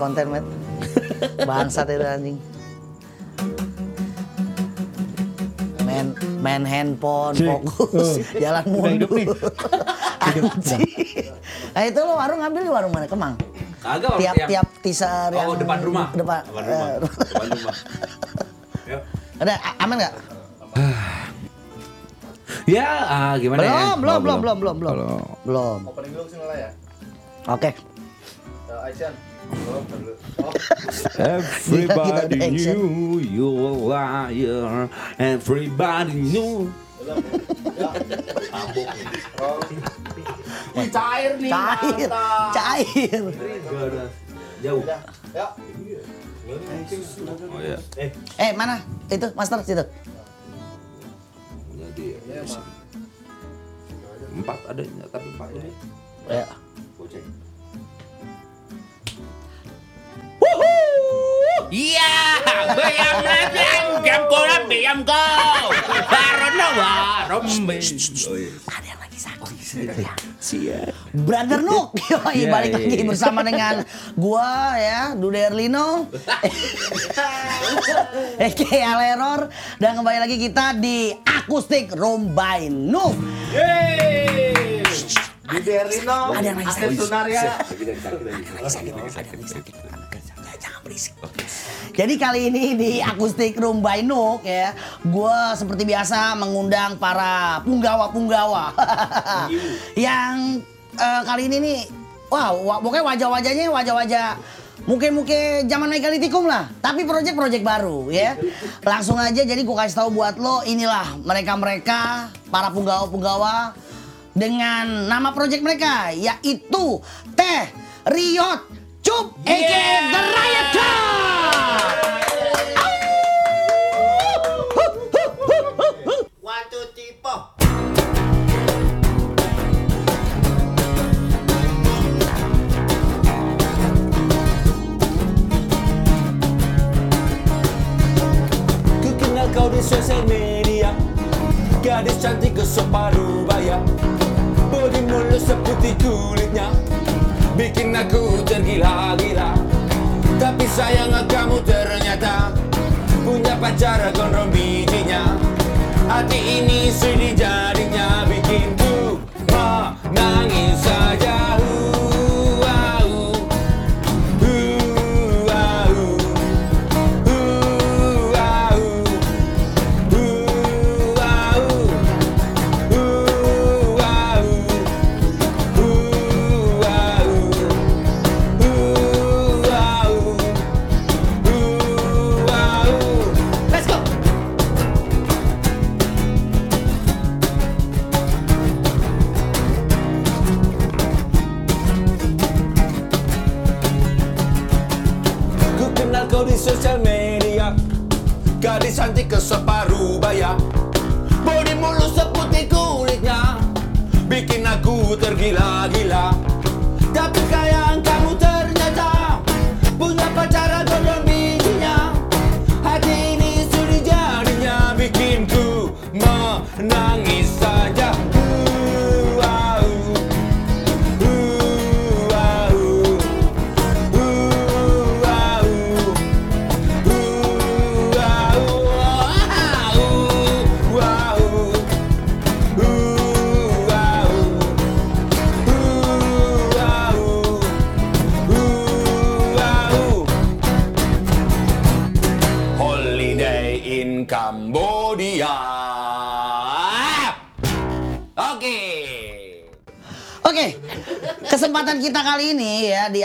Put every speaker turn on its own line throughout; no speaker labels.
konten met. Bangsat itu anjing. Main main handphone,
Cik.
fokus,
Oh.
jalan mundur. Anjing. Nah itu lo warung ngambil di warung mana? Kemang.
Kagak orang yang-
Tiap-tiap teaser yang
Oh, depan rumah.
Depan.
Depan rumah.
eh,
Depan rumah. Yuk.
Udah a- aman nggak?
Ya, ah, gimana ya?
Belum, belum,
Oh,
belum, belum, belum, belum.
Belum.
Belum.
Opening dulu ke sini lah ya.
Oke.
Uh, Aisyah.
Everybody knew you a liar. Everybody knew. Cair nih.
Cair, cair.
Jauh.
Ya.
Oh ya.
Eh mana? Itu master situ.
Jadi empat adanya, tapi empat ini.
Ya.
Goceng.
Iya, bayam bayam jam kolam bayam kau. Baron warom.
Ada yang lagi sakit. Siap. Brother Nuk, Yoi,
Iya,
balik
iya,
lagi
iya.
bersama dengan gua ya, Dude Erlino, Eke Aleror, dan kembali lagi kita di Akustik Room by Nuk.
Di Derlino.
Ada yang lagi
Asep
sakit. Jangan berisik. Jadi kali ini di Akustik Room by Nuk ya, gua seperti biasa mengundang para punggawa-punggawa yang eh, kali ini nih, wow, wa- pokoknya wajah-wajahnya wajah-wajah mungkin-mungkin zaman megalitikum lah, tapi project-project baru ya. Langsung aja jadi gua kasih tahu buat lo, inilah mereka-mereka para punggawa-punggawa dengan nama project mereka yaitu Teh Riot Cup aka The Riot.
One, two, three, four.
Ku kenal kau di sosial media Gadis cantik ke separuh baya Bodi mulus seputih kulitnya Bikin aku tergila-gila Tapi sayang kamu ternyata Punya pacar gondrong bijinya. Hati ini sudah jadinya Bikin ku menangis saja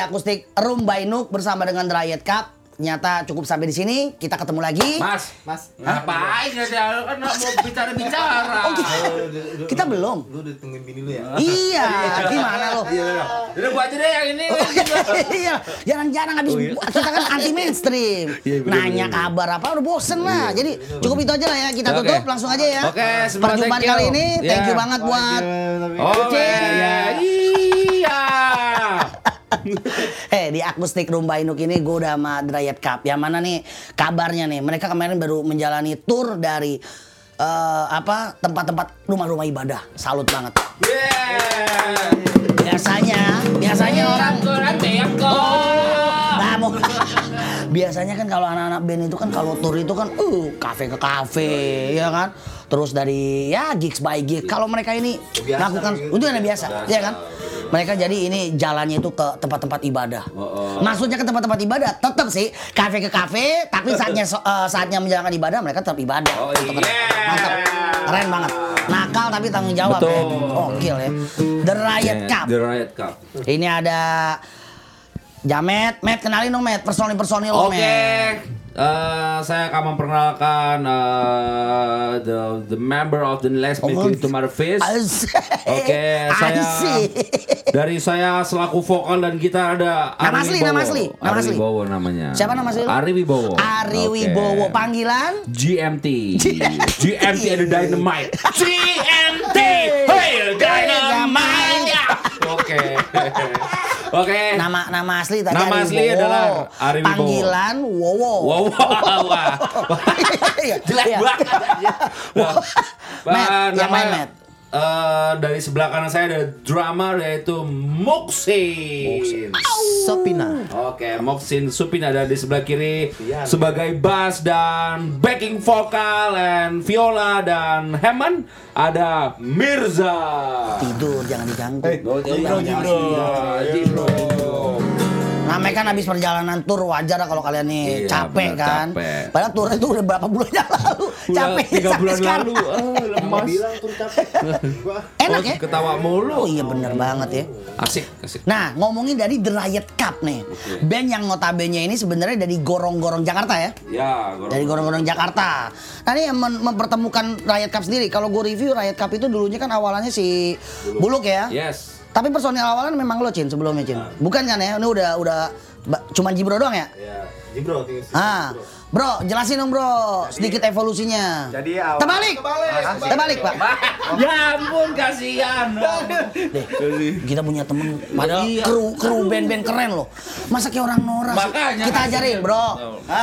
akustik Room by Nuk bersama dengan Riot Cup. Ternyata cukup sampai di sini. Kita ketemu lagi.
Mas,
Mas.
Ngapain ya dia kan mau bicara-bicara.
Oh, kita, kita belum.
Lu udah tungguin bini lu ya?
Iya, gimana lo?
Udah gua aja deh yang ini.
Oh, iya, jarang-jarang habis kita kan anti mainstream. Nanya kabar apa udah bosen lah. Jadi cukup itu aja lah ya. Kita
Oke.
tutup langsung aja ya.
Oke,
Perjumpaan kali ini thank you banget buat
Oh, ya. Iya.
Eh di akustik Rumba Inuk ini gue udah sama Drayat Cup. Yang mana nih kabarnya nih mereka kemarin baru menjalani tour dari eh, apa tempat-tempat rumah-rumah ibadah. Salut banget. Biasanya, biasanya orang
Koran bayam kau.
Nah, ngomong biasanya kan kalau anak-anak band itu kan kalau tour itu kan uh kafe ke kafe ya kan terus dari ya gigs by gigs kalau mereka ini
Biasa
lakukan
gitu.
itu yang biasa ya kan mereka jadi ini jalannya itu ke tempat-tempat ibadah. Maksudnya ke tempat-tempat ibadah tetap sih. Kafe ke kafe tapi saatnya so- eh, saatnya menjalankan ibadah mereka tetap ibadah.
Oh
Tetap keren.
iya.
mantap. Keren banget. Nakal tapi tanggung jawab ya.
Betul.
gokil ya. The Riot
Yeah,
Cup.
The Riot Cup.
ini ada Jamet, Met, kenalin dong Met, personil-personil lo
Oke,
Met.
Eh, saya akan memperkenalkan eh, the the member of the Last
Oh,
Making Tomato Fish.
Asik.
Oke, saya dari saya selaku vokal dan gitar ada
Nama
Ari
asli,
Wibowo.
nama asli, nama
Ari
asli.
Wibowo namanya.
Siapa nama asli?
Ari Wibowo.
Ari
Oke.
Wibowo, panggilan?
GMT. GMT ada Dynamite. GMT. Hey, Dynamite. Oke. Oke.
Nama nama asli tadi
Nama asli
Wibowo.
adalah Ari Wibowo.
Panggilan Wowo.
Wow, wow, wow.
Iya,
Jelek
iya.
banget.
Matt,
Bah,
yang main Matt.
Eh, dari sebelah kanan saya ada drummer yaitu Moksin.
Sopina.
Oke, Moksin Supin ada di sebelah kiri
Iya.
sebagai bass dan backing vokal and viola dan Hammond ada Mirza.
Tidur, jangan diganggu.
Oh, Jibro, Jibro. Jibro.
Namanya kan habis perjalanan tur wajar lah kalau kalian nih
Iya,
capek
benar,
kan.
capek.
Padahal tur itu udah berapa bulan yang lalu.
Udah
capek
tiga bulan
sekarang.
lalu. Ah, lemas.
bilang tuh capek.
Enak ya?
Ketawa mulu.
Oh iya bener banget ya.
Asik, asik.
Nah, ngomongin dari The Riot Cup nih. Band yang notabene ini sebenarnya dari gorong-gorong Jakarta ya.
Ya, gorong.
Dari gorong-gorong Jakarta. Nah, ini yang mem- mempertemukan Riot Cup sendiri. Kalau gue review Riot Cup itu dulunya kan awalnya si Buluk ya.
Yes.
Tapi personil awalan memang lo Cin sebelumnya Cin. Bukan kan ya? Ini udah udah cuman Jibro doang ya?
ya, Jibro
Ah, bro, jelasin dong bro, sedikit evolusinya.
Jadi awal-
Terbalik, terbalik pak.
Ya ampun, kasihan.
Deh, kita punya temen, padahal
Iya.
kru kru band-band keren loh. Masa kayak orang norak?
Makanya.
Kita ajarin bro,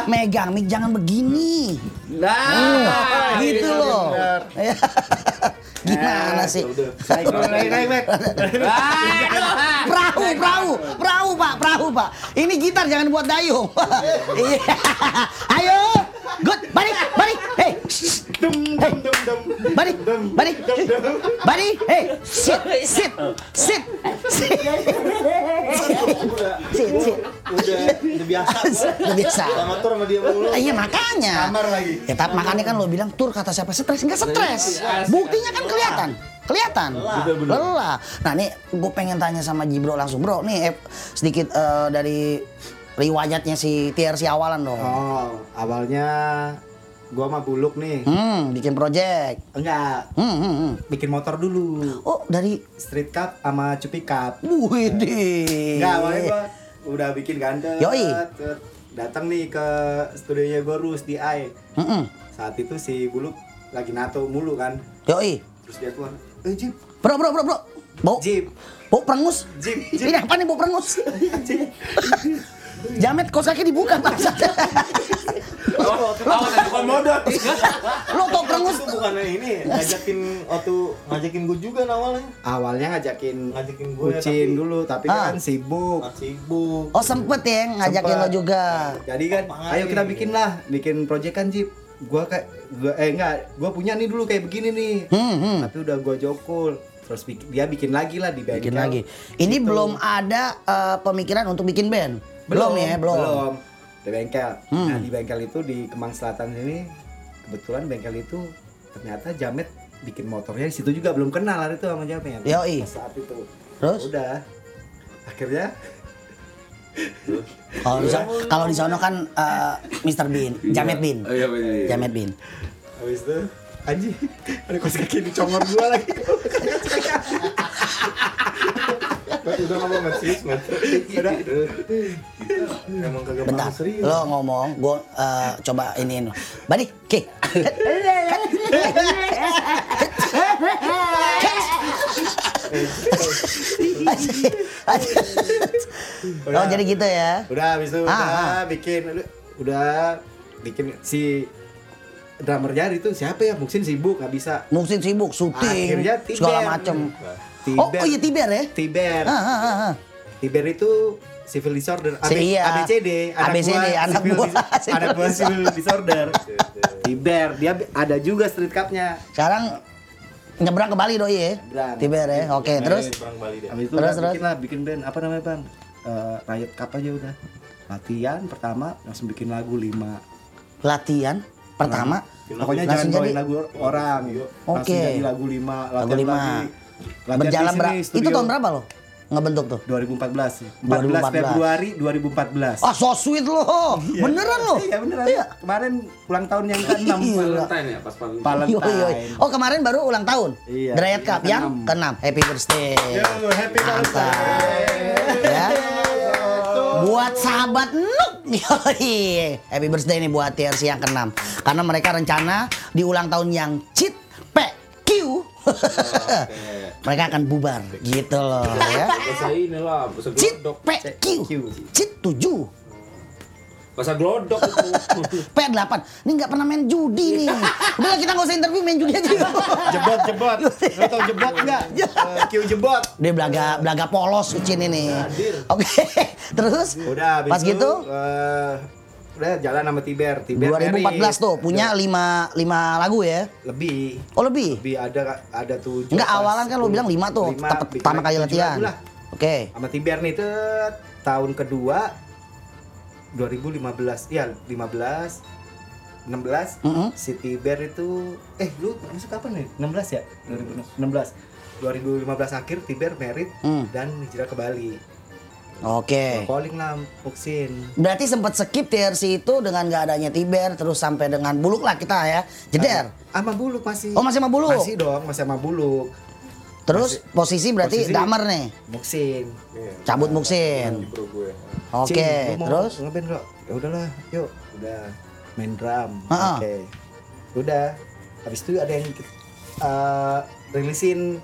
megang mic jangan begini.
Nah,
gitu loh. Gimana sih?
Naik, naik, naik, naik.
Perahu, perahu, perahu pak, perahu pak. Ini gitar jangan buat dayung. Iya. Ayo, good, balik, balik, hey,
Dum, dum, dum, dum.
balik, balik, balik, hey, sit, sit, sit, sit, sit, sit.
udah, udah biasa.
Udah biasa.
Sama tur sama dia mulu.
Iya makanya.
Kamar lagi.
Ya tapi makanya kan lo bilang tur kata siapa stres nggak stres. Buktinya kan kelihatan. Kelihatan. Lelah. Nah nih gue pengen tanya sama Jibro langsung bro. Nih eh, sedikit eh, dari riwayatnya si TRC awalan dong.
Oh, awalnya gua sama Buluk nih.
Hmm, bikin project.
Enggak,
Hmm, hmm, hmm.
bikin motor dulu.
Oh dari
Street Cup sama Cupi Cup.
Widih.
Enggak, awalnya gua udah bikin gandeng.
Yoi.
Datang nih ke studionya Gorus di AI.
Hmm, hmm.
Saat itu si Buluk lagi nato mulu kan.
Yoi.
Terus dia keluar, "Eh, Jip,
Bro, bro, bro, bro. Bau.
Jip,
Bau perengus.
Jip,
Ini apa nih bau perengus? Jamet kos kaki dibuka bangsa.
Awas ada komodo.
Lo tau perengus
Itu bukan ini, ngajakin waktu ngajakin gue juga awalnya.
awalnya ngajakin
Ngajakin gue ya,
Bucin
tapi-
dulu, tapi
Ah.
kan sibuk.
Ah, sibuk.
Oh sempet ya ngajakin
Sempet.
lo juga.
Jadi kan,
Apaan
ayo kita bikin lah, bikin project kan Jip. Gua kayak, gua, eh enggak, gua punya nih dulu kayak begini nih.
Hmm, hmm.
Tapi udah gua jokul. Terus bik- dia bikin lagi lah di bengkel.
Bikin lagi. Ini
Gitu.
belum ada eh, pemikiran untuk bikin band. Belum, ya, belum.
Belum. Di bengkel.
Hmm.
Nah, di bengkel itu di Kemang Selatan ini kebetulan bengkel itu ternyata Jamet bikin motornya di situ juga belum kenal hari itu sama Jamet.
Yoi.
Saat itu.
Terus?
Udah. Akhirnya
Kalau di kalau di sono kan eh, Mr. Bean, Jamet Bean.
Oh, iya, bener.
Jamet Bean.
habis itu anjing ada kos kaki dicongor gua lagi.
Udah ngomong nggak serius nggak?
Udah.
Emang kagak
Bentar,
serius.
lo ngomong, gue coba iniin lo. Balik, oke. oh jadi gitu ya?
Udah habis itu
Ah,
udah
ah.
bikin udah bikin si drummer jari itu siapa ya? Mungkin sibuk nggak bisa.
Mungkin sibuk, syuting, segala macem.
Tiber.
Oh, oh iya Tiber ya?
Tiber.
Ah, ah, ah, ah.
Tiber itu civil disorder AB,
Si- iya.
ABCD
ABCD, anak
civil
buah
dis-
civil
anak buah civil disorder Tiber dia ada juga street cup-nya
Sekarang nyebrang ke Bali doi ya.
Nyebrang.
Tiber ya. Oke, terus
Perang Bali dia.
habis itu
Terus, terus.
bikin lah bikin band apa namanya bang Eh, Riot Cup aja udah latihan pertama langsung bikin lagu lima
latihan pertama
pokoknya
Langsung
jangan bawain
jadi-
lagu orang langsung
Oke.
jadi lagu lima
lagu
latihan
lima.
lagi. Latihan
Berjalan berapa? Itu
studio.
tahun berapa lo? Ngebentuk tuh?
2014 14
2014.
Februari 2014
Ah, so sweet lo. Beneran lo?
Iya beneran.
Iya.
Kemarin ulang tahun yang ke-6
Iya.
Valentine ya pas Valentine.
Yoi, yoi.
Valentine.
Oh kemarin baru ulang tahun.
Iya,
Dryad
yang
Cup yang
keenam.
ke-6. Happy birthday.
Yo, happy
Mantap. Ya. Buat sahabat Nuk. Yoi. Happy birthday nih buat TRC yang ke-6. Karena mereka rencana di ulang tahun yang PQ. Mereka akan bubar gitu loh ya. Cit. PQ. Cit 7.
Bahasa glodok itu.
P8. Ini nggak pernah main judi nih. Udah kita nggak usah interview main judi aja.
Jebot jebot. Lo tau jebot enggak? Q jebot.
Dia belaga belaga polos Ucin ini. Oke. Terus
Udah
pas
itu,
gitu
eh, udah jalan sama Tiber. Tiber
2014
merit.
tuh punya 5 5 lagu ya.
lebih
Oh lebih.
lebih ada ada tujuh
Enggak
pas
awalan kan lu bilang 5 tuh
Lima,
tep-
bikin
pertama
lagi
kali latihan. Oke.
sama Tiber nih itu tahun kedua 2015 iya 15 16
Mm-mm.
si Tiber itu eh lu masuk kapan nih 16 ya 2016 2015 akhir Tiber merit
Hmm.
dan hijrah ke Bali
Oke.
calling lah Muksin
Berarti sempat skip TRC itu dengan nggak adanya Tiber terus sampai dengan Buluk lah kita ya. Jeder.
sama Buluk masih
Oh, masih sama Buluk?
masih dong masih sama Buluk
Terus posisi berarti
posisi-
damar nih.
Muksin
Cabut Muksin.
Bro gue.
Oke,
mau
terus
ngeband nggak? Ya udahlah, yuk. Udah main drum.
Ha-ha.
Oke. Udah. Habis itu ada yang eh, rilisin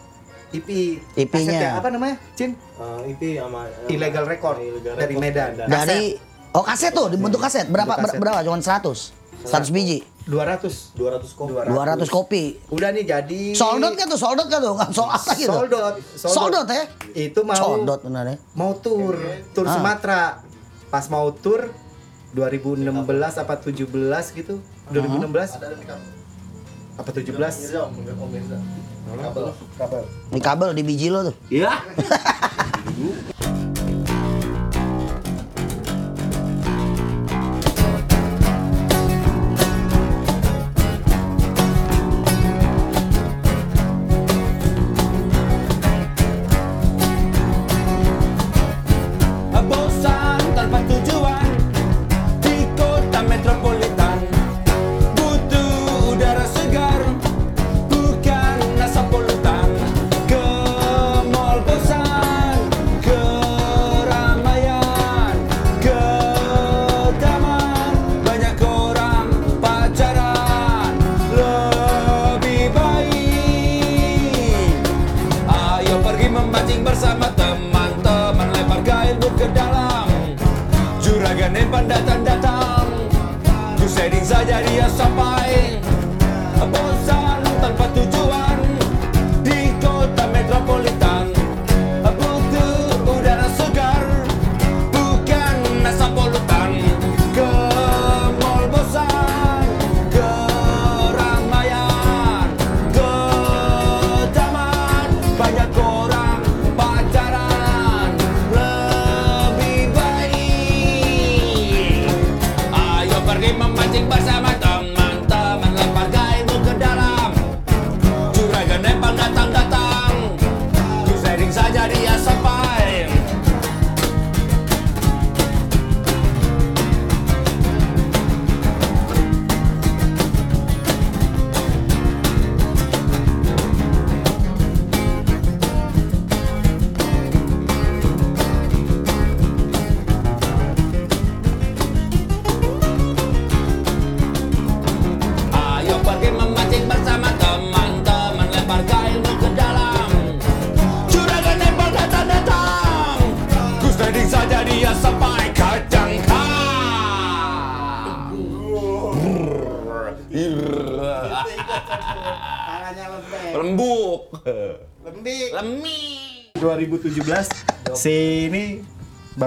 EP.
EP-nya.
Kaset ya, apa namanya? Cin?
Eh, itu sama
Illegal record
Illegal
dari
record
Medan.
Medan.
dari Oh kaset tuh dibentuk kaset berapa
kaset.
ber- berapa? Cuman 100. 100 biji.
200.
200 kopi.
200 kopi.
Udah nih jadi
Sold out kan tuh, sold out kan tuh, nggak sold out lagi tuh.
Sold out.
Sold out ya?
Itu mau
Sold out benar ya.
mau tour, tour
Ah.
Sumatera. Pas mau tour 2016 apa 17 gitu. 2016 apa 17? Kabel.
Di kabel di biji lo tuh.
Iya. saja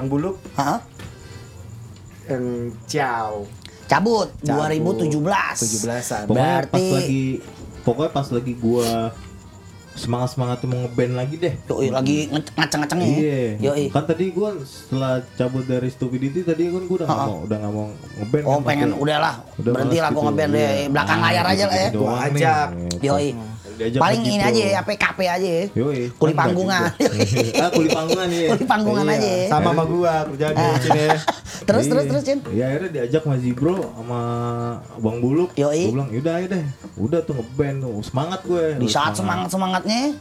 Bang Buluk
Hah?
yang ciao
Cabut,
Cabut.
2017.
17-an.
Pokoknya
Berarti-
pas lagi pokoknya pas lagi gua semangat semangat mau ngeband lagi deh.
Yoi, lagi ngaceng-ngacengnya ya.
Iya.
Yoi.
Kan tadi gua setelah cabut dari Stupidity tadi kan gua udah nggak mau udah nggak mau ngeband.
Oh
kan,
pengen udahlah
Udah
berhenti lah gua
gitu.
ngeband deh
Iya.
belakang
Ah,
layar aja lah ya.
Gua ajak.
Yoi.
Diajak
Paling ini aja ya, PKP aja ya. Kuli panggungan.
ah, kuli panggungan iya.
Kuli panggungan
Iya.
aja ya.
sama sama gua kerjaan di sini ya.
Terus terus terus Cin.
Ya akhirnya diajak sama Zibro sama Bang Buluk.
Yoi.
Gue bilang, yaudah ayo deh. Udah tuh ngeband tuh. Semangat gue.
Di saat semangat semangatnya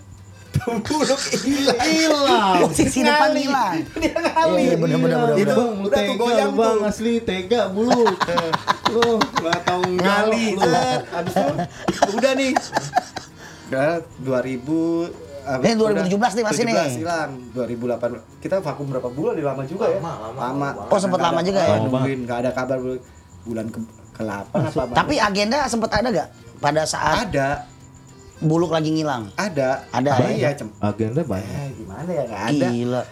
Buluk hilang
sisi depan hilang.
dia ngali
Iya, bener, bener, bener,
itu.
Bang, lu
udah tuh
tega
goyang
bang asli tega Buluk. lu nggak tahu
ngali habis itu udah nih udah 2000
Eh, 2017 nih masih nih.
17 hilang 2008 kita vakum berapa bulan nih lama juga ya
Lama, lama,
Oh, sempet
Nggak
lama
ada-
juga ya?
nungguin nggak ada kabar bulan ke ke-8 apa
Tapi agenda sempet ada gak pada saat
ada
buluk lagi ngilang?
ada
Ada,
iya
ya?
cem
Agenda banyak.
eh, gimana ya nggak ada
Gila.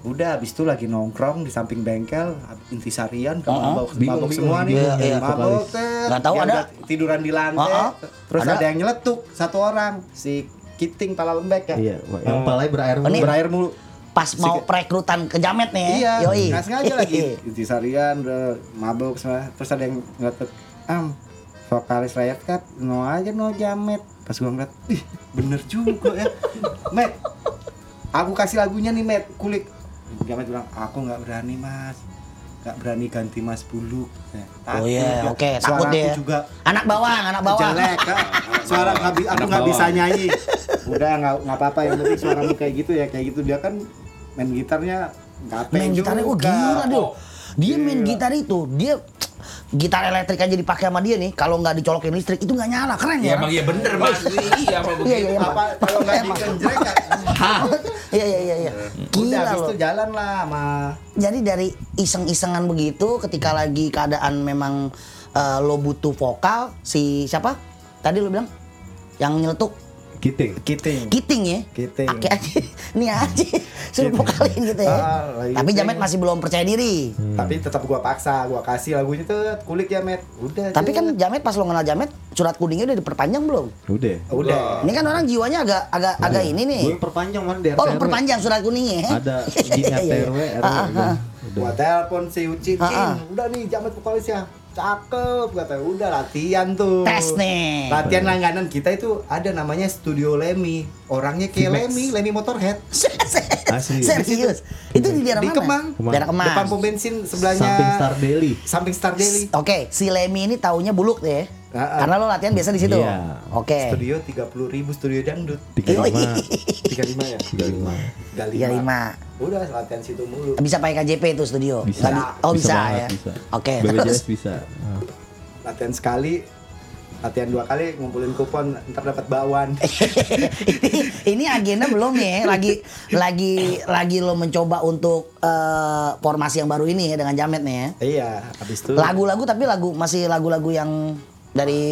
Udah abis itu lagi nongkrong di samping bengkel intisarian
Oh, oh.
mabok,
Bingung,
mabok
bingung.
semua nih
Iya, iya.
mabok.
Nggak tahu ada.
tiduran di lantai
Oh, oh.
terus
Ada.
ada. yang nyeletuk satu orang si Kiting pala lembek ya
Iya, yang palanya berair
Oh,
mulu.
berair mulu
Pas mau perekrutan ke Jamet nih ya.
iya
Yoi.
nggak sengaja lagi intisarian udah mabok semua terus ada yang ngeletuk am vokalis Riot Cut no aja no jamet pas gua ngeliat ih bener juga ya Met aku kasih lagunya nih Met kulik jamet bilang aku nggak berani mas nggak berani ganti mas buluk Ya,
Oh
takut
iya,
ya.
oke, takut
Suaraku
deh
juga
Anak bawang, anak bawang.
jelek Kak. suara nggak aku nggak bisa nyanyi udah nggak nggak apa-apa yang penting suaramu kayak gitu ya kayak gitu dia kan main gitarnya nggak
Main gitarnya oh gila. Dia main gitar itu, dia gitar elektrik aja dipakai sama dia nih. Kalau nggak dicolokin listrik itu nggak nyala, keren
Ya
ya.
emang iya bener mas. Iya apa
Iya
begitu.
iya iya.
apa kalau nggak ya
Iya iya iya iya.
udah
Gila
habis itu jalan lah sama
Jadi dari iseng-isengan begitu ketika lagi keadaan memang eh, lo butuh vokal si siapa? Tadi lo bilang yang nyeletuk
Kiting.
Kiting
Kiting ya?
Kiting.
Aki aja. Ini aja. Suruh vokalin gitu ya.
Ah, lagi
Tapi. Jamet masih belum percaya diri.
tapi tetap gua paksa gua kasih lagunya tuh kulik ya met udah
Tapi kan Jamet pas lo kenal Jamet, surat kuningnya udah diperpanjang belum?
Udah.
udah
Ini kan orang jiwanya agak agak agak ini nih.
Yang perpanjang
Oh, perpanjang surat kuningnya. ya?
Ada izin
Iya, iya,
RT RW,
Ah, ah, ah.
Udah.
gua telepon si Ucin
Ah, ah.
Cin, udah nih jamet vokalisnya cakep kata udah latihan tuh
Tes nih.
latihan langganan kita itu ada namanya Studio Lemi orangnya kayak
Vimex.
Lemi Lemi Motorhead
Asli.
Serius. Itu di daerah
di
mana?
Kemang,
Kemang.
Daerah Kemang.
depan pom bensin sebelahnya
Samping Star Daily.
samping Star Daily
Oke, si Lemi ini taunya buluk deh.
Ah.
Karena lo latihan biasa di situ.
Iya.
Oke.
studio 30.000 ribu studio dangdut
35.
35 ya
35.
35 udah latihan situ mulu
Bisa pakai KJP itu studio.
Bisa.
Di- oh bisa,
banget,
ya.
Bisa.
Oke.
BPJS
terus?
bisa. Nah.
latihan sekali latihan dua kali ngumpulin kupon ntar dapat bakwan
ini, ini agenda belum nih, lagi lagi lagi lo mencoba untuk eh, formasi yang baru ini ya dengan Jamet nih ya.
iya habis itu
Lagu-lagu tapi lagu masih lagu-lagu yang dari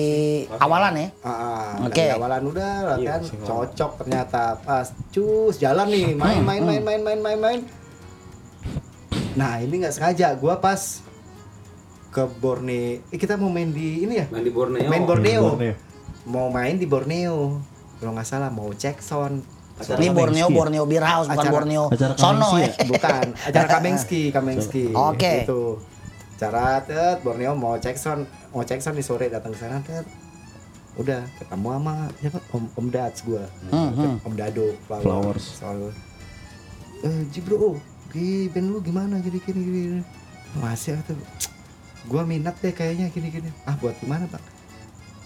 awalan ya.
Ah, ah,
Oke.
dari awalan udah latihan
Iya, single.
cocok ternyata pas cus jalan nih main
Hmm,
main main main main main main nah ini nggak sengaja gua pas ke Borneo eh, kita mau main di ini ya
Main di Borneo.
main Borneo
Borneo.
mau main di Borneo kalau nggak salah mau cek sound
Acara
Ini Borneo
Kamengski ya?
Borneo Beer House bukan
Acara-
Borneo
acara
Sono ya.
bukan acara Kamengski Kamengski
Oke.
gitu cara tet Borneo mau cek sound mau cek sound di sore datang ke sana tet. Udah ketemu sama siapa Om Om Dats gua.
Hmm, hmm.
Om Dado
Flowers.
Soal, eh Jibro Gi, band lu gimana? Gini gini gini masih tuh gua minat deh kayaknya gini gini. Ah buat gimana pak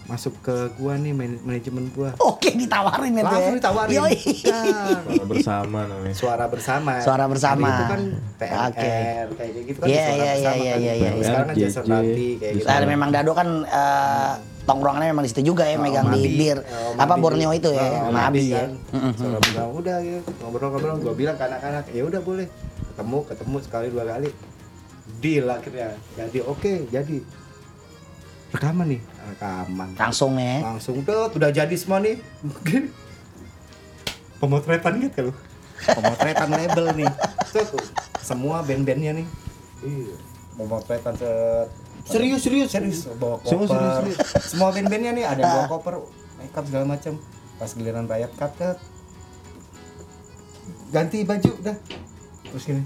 masuk ke gua nih man- manajemen gua
Oke ditawarin ya.
langsung ditawarin
Yoi.
Suara bersama namanya.
suara bersama
Suara bersama.
Itu kan PNR
Oke.
kayak gitu kan
Iya,
suara
iya,
bersama
iya,
kan.
iya, iya, iya.
sekarang kan
JJ.
Jason Ranti kayak gitu
Nah, memang Dado kan eh, tongkrongannya memang di situ juga ya,
Oh,
megang di
Mabi.
bir
Oh,
apa. Borneo itu ya,
Oh,
Mabi ya.
kan. suara bersama udah gitu ngobrol-ngobrol gua bilang ke anak-anak ya udah boleh ketemu ketemu sekali dua kali deal akhirnya jadi oke jadi rekaman nih rekaman
Langsung nih.
langsung tuh udah jadi semua nih pemotretan gitu loh pemotretan label nih Tuh, tuh. semua band-bandnya nih. Iya. Memotretan set.
Serius, serius.
serius bawa
Serius,
koper.
serius, serius.
Semua band-bandnya nih ada yang bawa koper, makeup segala macam. Pas giliran Cup tet, ganti baju dah. Terus gini.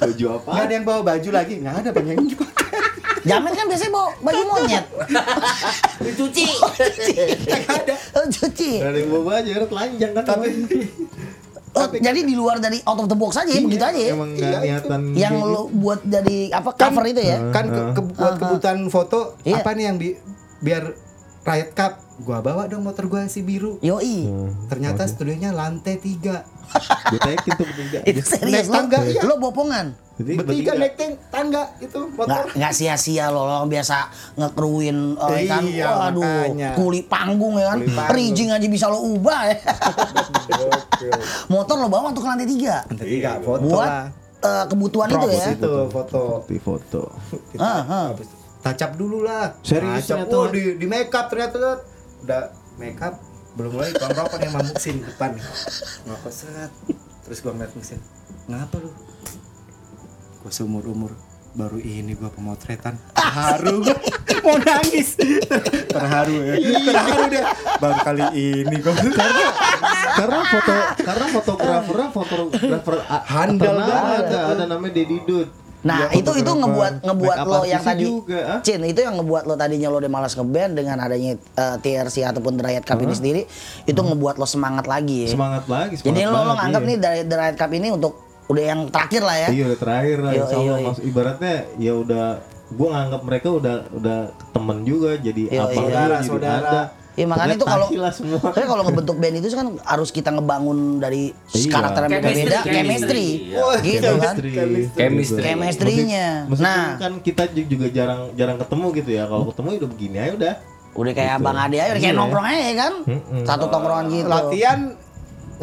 Baju apa?
Nggak ada yang bawa baju lagi, nggak ada banyak yang juga.
Jamet kan biasanya bawa baju monyet.
Dicuci.
Oh, cuci.
Ada yang bawa baju, telanjang kan.
Tapi
Oh, jadi di luar dari out of the box aja ya, begitu aja ya.
Emang gak niatan
Yang lo buat jadi apa cover itu ya.
kan ke, ke- buat kebutuhan foto
Iya.
apa nih yang bi- biar Riot Cup gua bawa dong motor gua si biru
Yoi.
ternyata studionya lantai tiga
Gue taikin tuh bertiga.
Itu serius
Naik
lo.
tangga, iya.
Lo bopongan.
Bertiga naik tangga itu
Nggak,
motor
nggak sia-sia lo, lo biasa ngekruin oh, kan,
Iya,
waduh,
makanya.
kuli panggung ya kan,
panggung.
rigging aja bisa lo ubah ya. Motor lo bawa untuk ke lantai tiga,
lantai tiga foto
buat
lah
eh, kebutuhan itu
Props
ya.
itu foto
Di foto.
kita
Ah, ah.
tacap dulu lah
Serius
tacap oh di di make up ternyata. Udah make up belum lagi tukang rokok yang mabuk sini depan ngerokok set. Terus gua ngeliat mesin ngapa lu? Gua seumur umur baru ini gua pemotretan. Terharu. Gua mau nangis. Terharu ya. Terharu deh baru kali ini gua
karena foto karena fotografernya fotografer a-
Handal banget.
ada ada namanya Dedi Dud
Nah
Dia
itu itu ngebuat ngebuat lo yang tadi,
juga, ah.
Cin itu yang ngebuat lo tadinya lo udah malas ngeband dengan adanya eh, TRC ataupun The Riot Cup ini sendiri, itu ngebuat lo semangat lagi. ya.
semangat lagi
Jadi
semangat
lo, lo
banget,
nganggap
iya.
nih dari The Riot Cup ini untuk udah yang terakhir lah ya.
iya udah terakhir lah
Iya,
Allah
iya,
Mas. ibaratnya ya udah gua nganggap mereka udah udah temen juga jadi apa
iya.
Saudara,
jadi
saudara.
ada
Iya makanya itu kalau Tapi kalau ngebentuk band itu kan harus kita ngebangun dari
Iya.
karakter yang beda,
chemistry.
chemistry,
Iya.
gitu kan.
Chemistry.
Chemistry-nya. Nah.
kan kita ju- juga jarang jarang ketemu gitu ya. Kalau ketemu udah begini aja udah.
Udah kayak abang ade aja, udah kayak
Iya.
nongkrong aja ya kan. Satu tongkrongan gitu.
latihan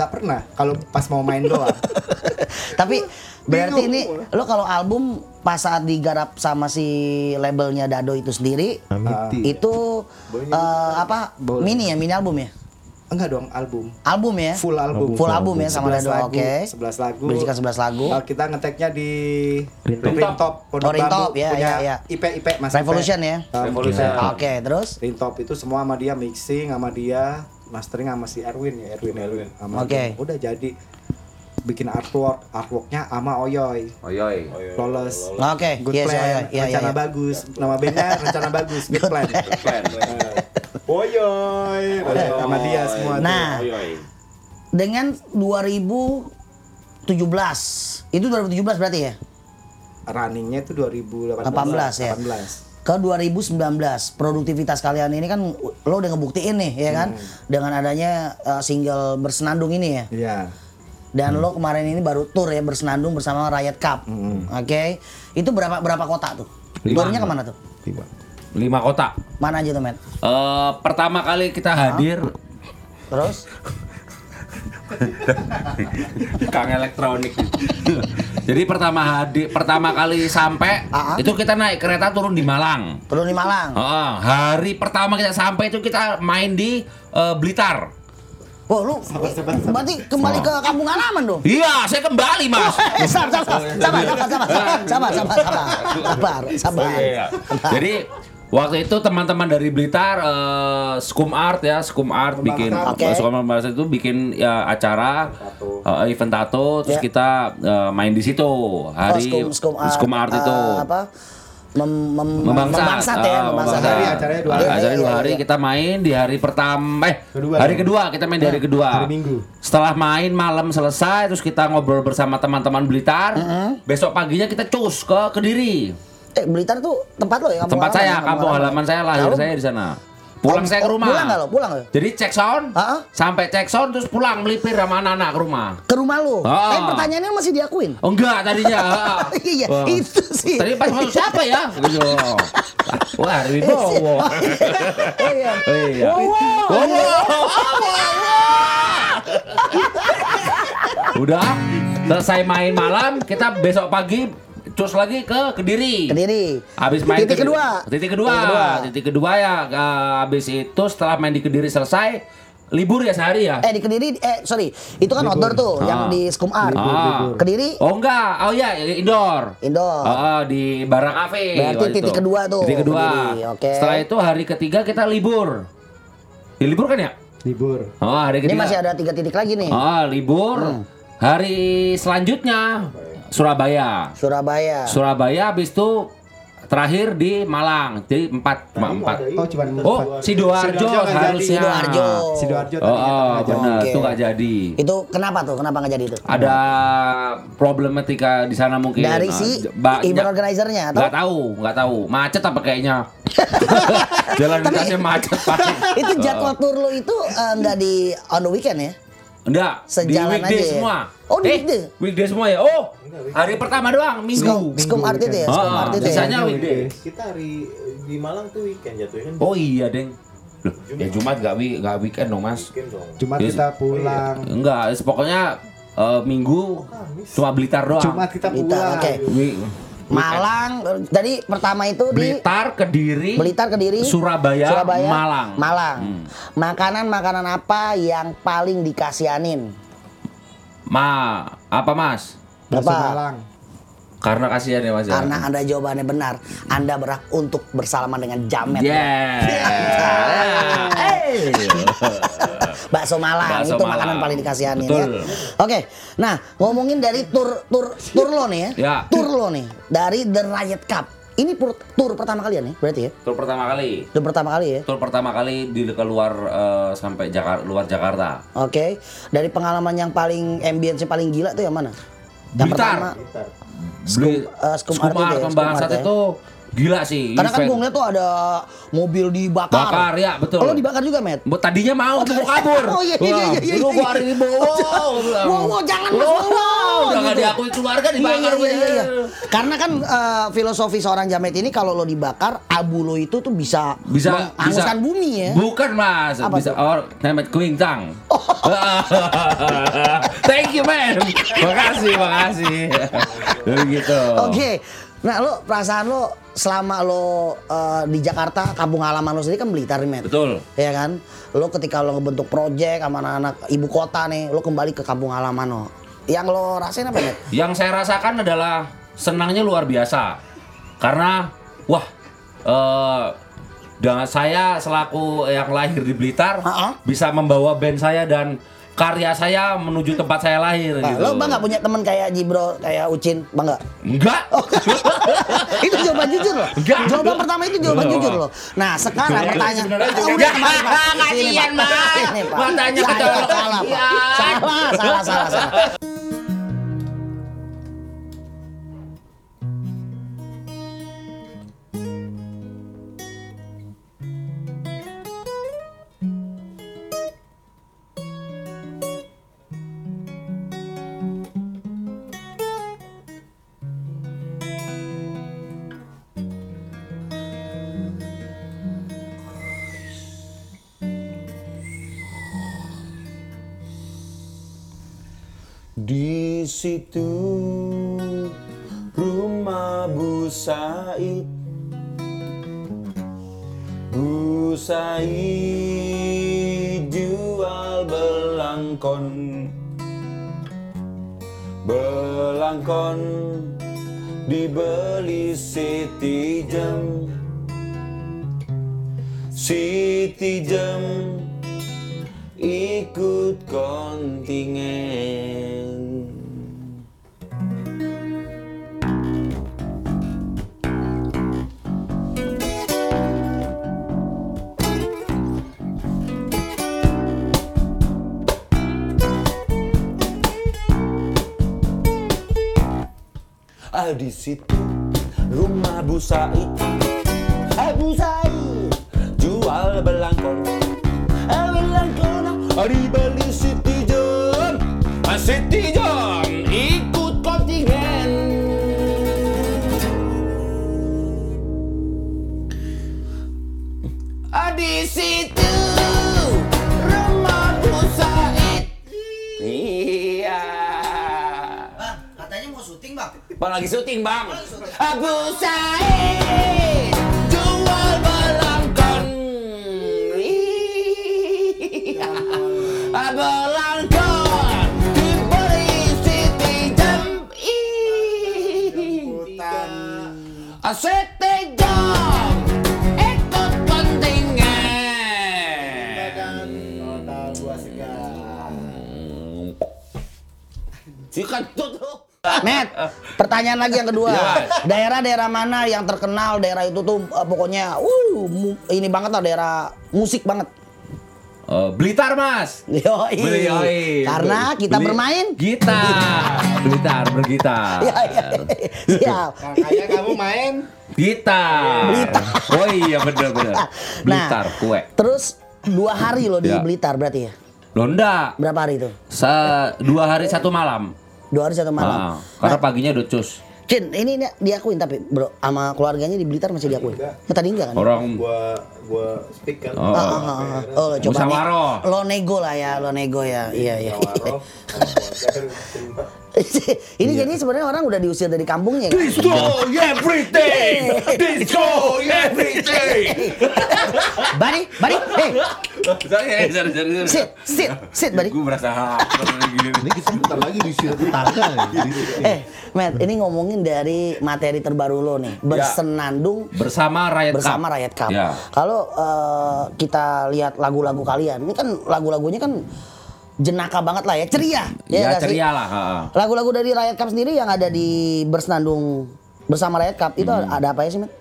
nggak pernah kalau pas mau main doang.
Tapi berarti
Bingung.
ini lo kalau album pas saat digarap sama si labelnya Dado itu sendiri
Amiti.
itu eh, apa?
Boleh.
mini ya mini album ya?
Enggak dong album.
Album ya?
Full album.
Full album ya sama
11
Dado oke.
11 lagu.
Berisikan 11 lagu.
Kalau kita ngeteknya di
Rintop.
Rintop, Pondok
Oh, Rintop,
Bambu,
ya,
punya
ya, ya.
IP IP Mas
Revolution
IP.
ya?
Um,
Revolution.
oke terus?
Rintop itu semua sama dia mixing sama dia mastering sama si Erwin ya Erwin Erwin sama
Oke.
dia. udah jadi bikin artwork artworknya sama Oyoy
Oyoy.
Flawless
oke
Good
yes,
plan,
iya, iya,
rencana
iya.
bagus. Nama bandnya rencana bagus, good plan.
Plan.
Oyoy, sama dia semua.
Nah.
Oyoy.
dengan 2017 itu 2017 berarti ya
runningnya itu 2018.
18 ya?
18.
Ke 2019 produktivitas kalian ini kan lo udah ngebuktiin nih ya kan? Dengan adanya uh, single bersenandung ini ya.
Iya.
dan lo kemarin ini baru tour ya bersenandung bersama Riot Cup. Oke? Itu berapa berapa kota tuh?
Lima.
Turnya ke mana tuh?
Tiba.
Lima kota.
mana aja tuh Matt
Eh, pertama kali kita hadir.
Terus
Kang elektronik. Jadi pertama hadir, pertama kali sampai
Ah.
itu kita naik kereta turun di Malang.
turun di Malang
Heeh, hari pertama kita sampai itu kita main di eh, Blitar.
Wah lu berarti kembali ke kampung halaman dong
Iya, saya kembali mas.
Eh, sabar, sabar, sabar, sabar, sabar, sabar, sabar, sabar, sabar, sabar.
Iya. Jadi waktu itu teman-teman dari Blitar eh, Skum Art ya, Skum Art bikin
Oke.
Skum Art Bahasa itu bikin ya acara eh, event tato terus
Ya.
kita eh, main di situ hari
Oh, skum, skum,
Skum Art itu.
eh, apa? Mem, mem,
Membangsat,
membangsat ya,
Ah,
membangsat.
membangsat.
Hari, acaranya dua
Ah,
hari.
acaranya dua
Iya,
hari
iya.
kita main di hari pertama eh
Kedua,
hari
ya?
kedua kita main di hari kedua.
Hari Minggu.
Setelah main malam selesai terus kita ngobrol bersama teman-teman Blitar. Besok paginya kita cus ke Kediri.
Eh, Blitar tuh tempat lo ya? kampung
Tempat
halaman
saya,
ya,
kampung halaman saya, lahir
Lalu-
saya di sana. Pulang saya ke
oh,
rumah.
Pulang nggak lo? Pulang nggak?
Jadi cek sound,
Ha-ha.
sampai cek sound terus pulang melipir sama anak-anak ke rumah.
Ke rumah lo.
Ah.
Tapi pertanyaannya masih diakuin.
Oh enggak tadinya.
Iya, itu sih.
Tadi pas masuk siapa ya? Gitu. Wah, Ari Wibowo.
Oh iya.
Oh, iya.
Wow, wow.
Wow. Udah selesai main malam, kita besok pagi cus lagi ke Kediri.
Kediri.
Habis main
Titik
ke-
kedua.
Titik kedua.
Titik kedua.
Titik kedua ya. habis itu setelah main di Kediri selesai, libur ya sehari ya?
Eh di Kediri, eh sorry, itu kan outdoor tuh, yang
Ah.
di Skum Art.
Ah.
Kediri,
Oh enggak, oh iya indoor.
indoor.
Oh, oh, di Barang Cafe.
Berarti
waktu
titik
itu.
kedua tuh,
Titik kedua.
Oke.
Setelah itu hari ketiga kita libur. Ya, libur kan ya?
libur
Oh, hari
Ini
ketiga.
masih ada tiga titik lagi nih.
Oh, libur. Hari selanjutnya Surabaya.
Surabaya.
Surabaya habis itu terakhir di Malang. Jadi empat, cuma empat.
oh cuma
Oh, Sidoarjo harusnya.
Sidoarjo.
sidoarjo
Oh, oh benar,
Oke.
itu nggak jadi.
Itu kenapa tuh? Kenapa nggak jadi itu?
Ada problematika di sana mungkin.
Dari
Ah,
si
banyak.
event organizer-nya atau?
Nggak tahu, nggak tahu. Macet apa kayaknya? Jalan lintasnya macet
itu jadwal tour lo itu eh, nggak di on the weekend ya?
Enggak, di
Sejalan
weekday
aja ya?
semua.
Oh, di
eh,
weekday?
weekday semua ya. Oh, hari pertama doang, minggu.
Skum Art itu ya? Skum
Ah,
Art itu ya?
sisanya weekday.
Kita hari di Malang tuh weekend jatuhnya kan
Oh iya, Deng. Loh, ya Jumat nggak wi nggak weekend dong, Mas.
weekend dong.
cuma
Yes.
kita pulang
Enggak, pokoknya eh, minggu cuma Blitar doang.
cuma kita pulang
oke.
Wi-
Malang, jadi pertama itu di
Blitar, Kediri,
Blitar, Kediri,
Surabaya,
Surabaya,
Malang.
Malang.
Hmm.
Makanan-makanan apa yang paling dikasianin?
Ma, apa Mas?
bakso? Malang
Karena kasihan ya Mas ya.
Karena Anda jawabannya benar, Anda berhak untuk bersalaman dengan Jamet.
Yeah. Eh.
Bakso Malang
Bakso
itu
Malang.
makanan paling dikasihanin
Betul.
ya. Oke. Nah, ngomongin dari tur tur tur lo nih ya.
Ya.
Tur lo nih dari The Riot Cup. Ini pur- tur pertama kalian nih berarti ya?
Tur pertama kali.
Tur pertama kali ya.
Tur pertama kali di keluar eh, sampai Jakarta, luar Jakarta.
Oke. Dari pengalaman yang paling ambience paling gila tuh yang mana? Yang
Blitar.
pertama.
Beli
Skum
Skum
Art itu
Art
ya,
Kembang
Skum
Gila sih.
Karena kan gue ngeliat tuh ada mobil dibakar.
Bakar, ya, betul.
Oh, lo dibakar juga, Met?
Bu, Tadinya mau tuh mau kabur.
Oh, iya, iya, iya, iya,
Lu
iya.
gua hari ini.
Wow, wow, jangan, Mas,
nggak
gitu.
diakui keluarga
Iya,
dibakar.
iya, iya, iya, iya.
gue.
Karena kan eh, filosofi seorang jamet ini kalau lo dibakar, abu lo itu tuh bisa
bisa
menghanguskan
bisa-
bumi ya.
Bukan mas,
Apa
bisa?
Oh.
or nemet kuingtang. Thank you man, makasih makasih. Begitu.
Oke. Nah, lo perasaan lo selama lo eh, di Jakarta, kampung halaman lo sendiri kan Blitar nih, Met.
Betul.
Ya kan? Lo ketika lo ngebentuk project sama anak-anak ibu kota nih, lo kembali ke kampung halaman lo. Yang lo rasain apa, Met?
Yang saya rasakan adalah senangnya luar biasa. Karena wah eh dengan saya selaku yang lahir di Blitar
Ha-ha.
bisa membawa band saya dan karya saya menuju tempat saya lahir
Nah,
gitu.
Lo bangga punya temen kayak Jibro, kayak Ucin, bangga?
Enggak.
itu jawaban jujur loh.
Enggak.
Jawaban pertama itu jawaban
Enggak.
jujur loh. Nah sekarang pertanyaan. Ah,
juga-
udah, kembali, Pak.
Kasihan,
Pak.
Matanya
Saya
kecolok.
salah. Salah, salah, salah,
situ. Rumah Bu Said. Bu Said jual belangkon. Belangkon dibeli Siti Jem Siti Jem ikut kontingen Ah di situ. Rumah Bu Said. Eh Bu jual belangkon Eh belangkon dibeli Siti John. Ah, Siti John
Bang
lagi syuting, Bang. Abu Said jual belangkon. Di iya. diberi city Jam. Iya. Siti Jam ikut kontingen. Jika tutup.
Matt pertanyaan lagi yang kedua.
Ya.
Daerah-daerah mana yang terkenal daerah itu tuh eh, pokoknya uh ini banget lah daerah musik banget.
Eh, Blitar mas.
Yoi.
Beli- yoi.
Karena kita
Beli-
bermain.
gitar. Blitar bergitar.
Iya, iya. Siap.
Makanya kamu main
Gitar.
Blitar.
Oh iya bener-bener. Blitar
Nah,
kue.
Terus dua hari lo di
Ya.
Blitar berarti ya?
Londa.
Berapa hari itu?
Sa dua hari satu malam.
Dua hari satu malam.
Ah, karena paginya udah cus.
Cin, ini dia- diakuin tapi bro, sama keluarganya di Blitar masih diakuin. Ya, tadi enggak kan?
Orang
Gua gua speak kan.
Oh,
Ah, ah, ah, ah. Oh, lo coba nih. Lo nego lah ya, lo nego ya. Iya, iya.
Musyawarah,
ini jadi sebenarnya orang udah diusir dari kampungnya kan?
Destroy everything! Destroy everything!
Bari, Bari, hey,
Sorry, sorry, sorry, sorry.
sit, sit, sit, Bari.
Gue merasa.
Ini kita bentar lagi disuruh tetangga nih.
Eh, Matt, ini ngomongin dari materi terbaru lo nih, bersenandung
Bersama rakyat
bersama
Cup.
Riot Cup.
Ya.
Kalau eh, kita lihat lagu-lagu kalian, ini kan lagu-lagunya kan jenaka banget lah ya, ceria.
Ya,
sih?
ceria lah.
Lagu-lagu dari Riot Cup sendiri yang ada di bersenandung bersama Riot Cup itu
Hmm.
ada apa ya sih, Matt?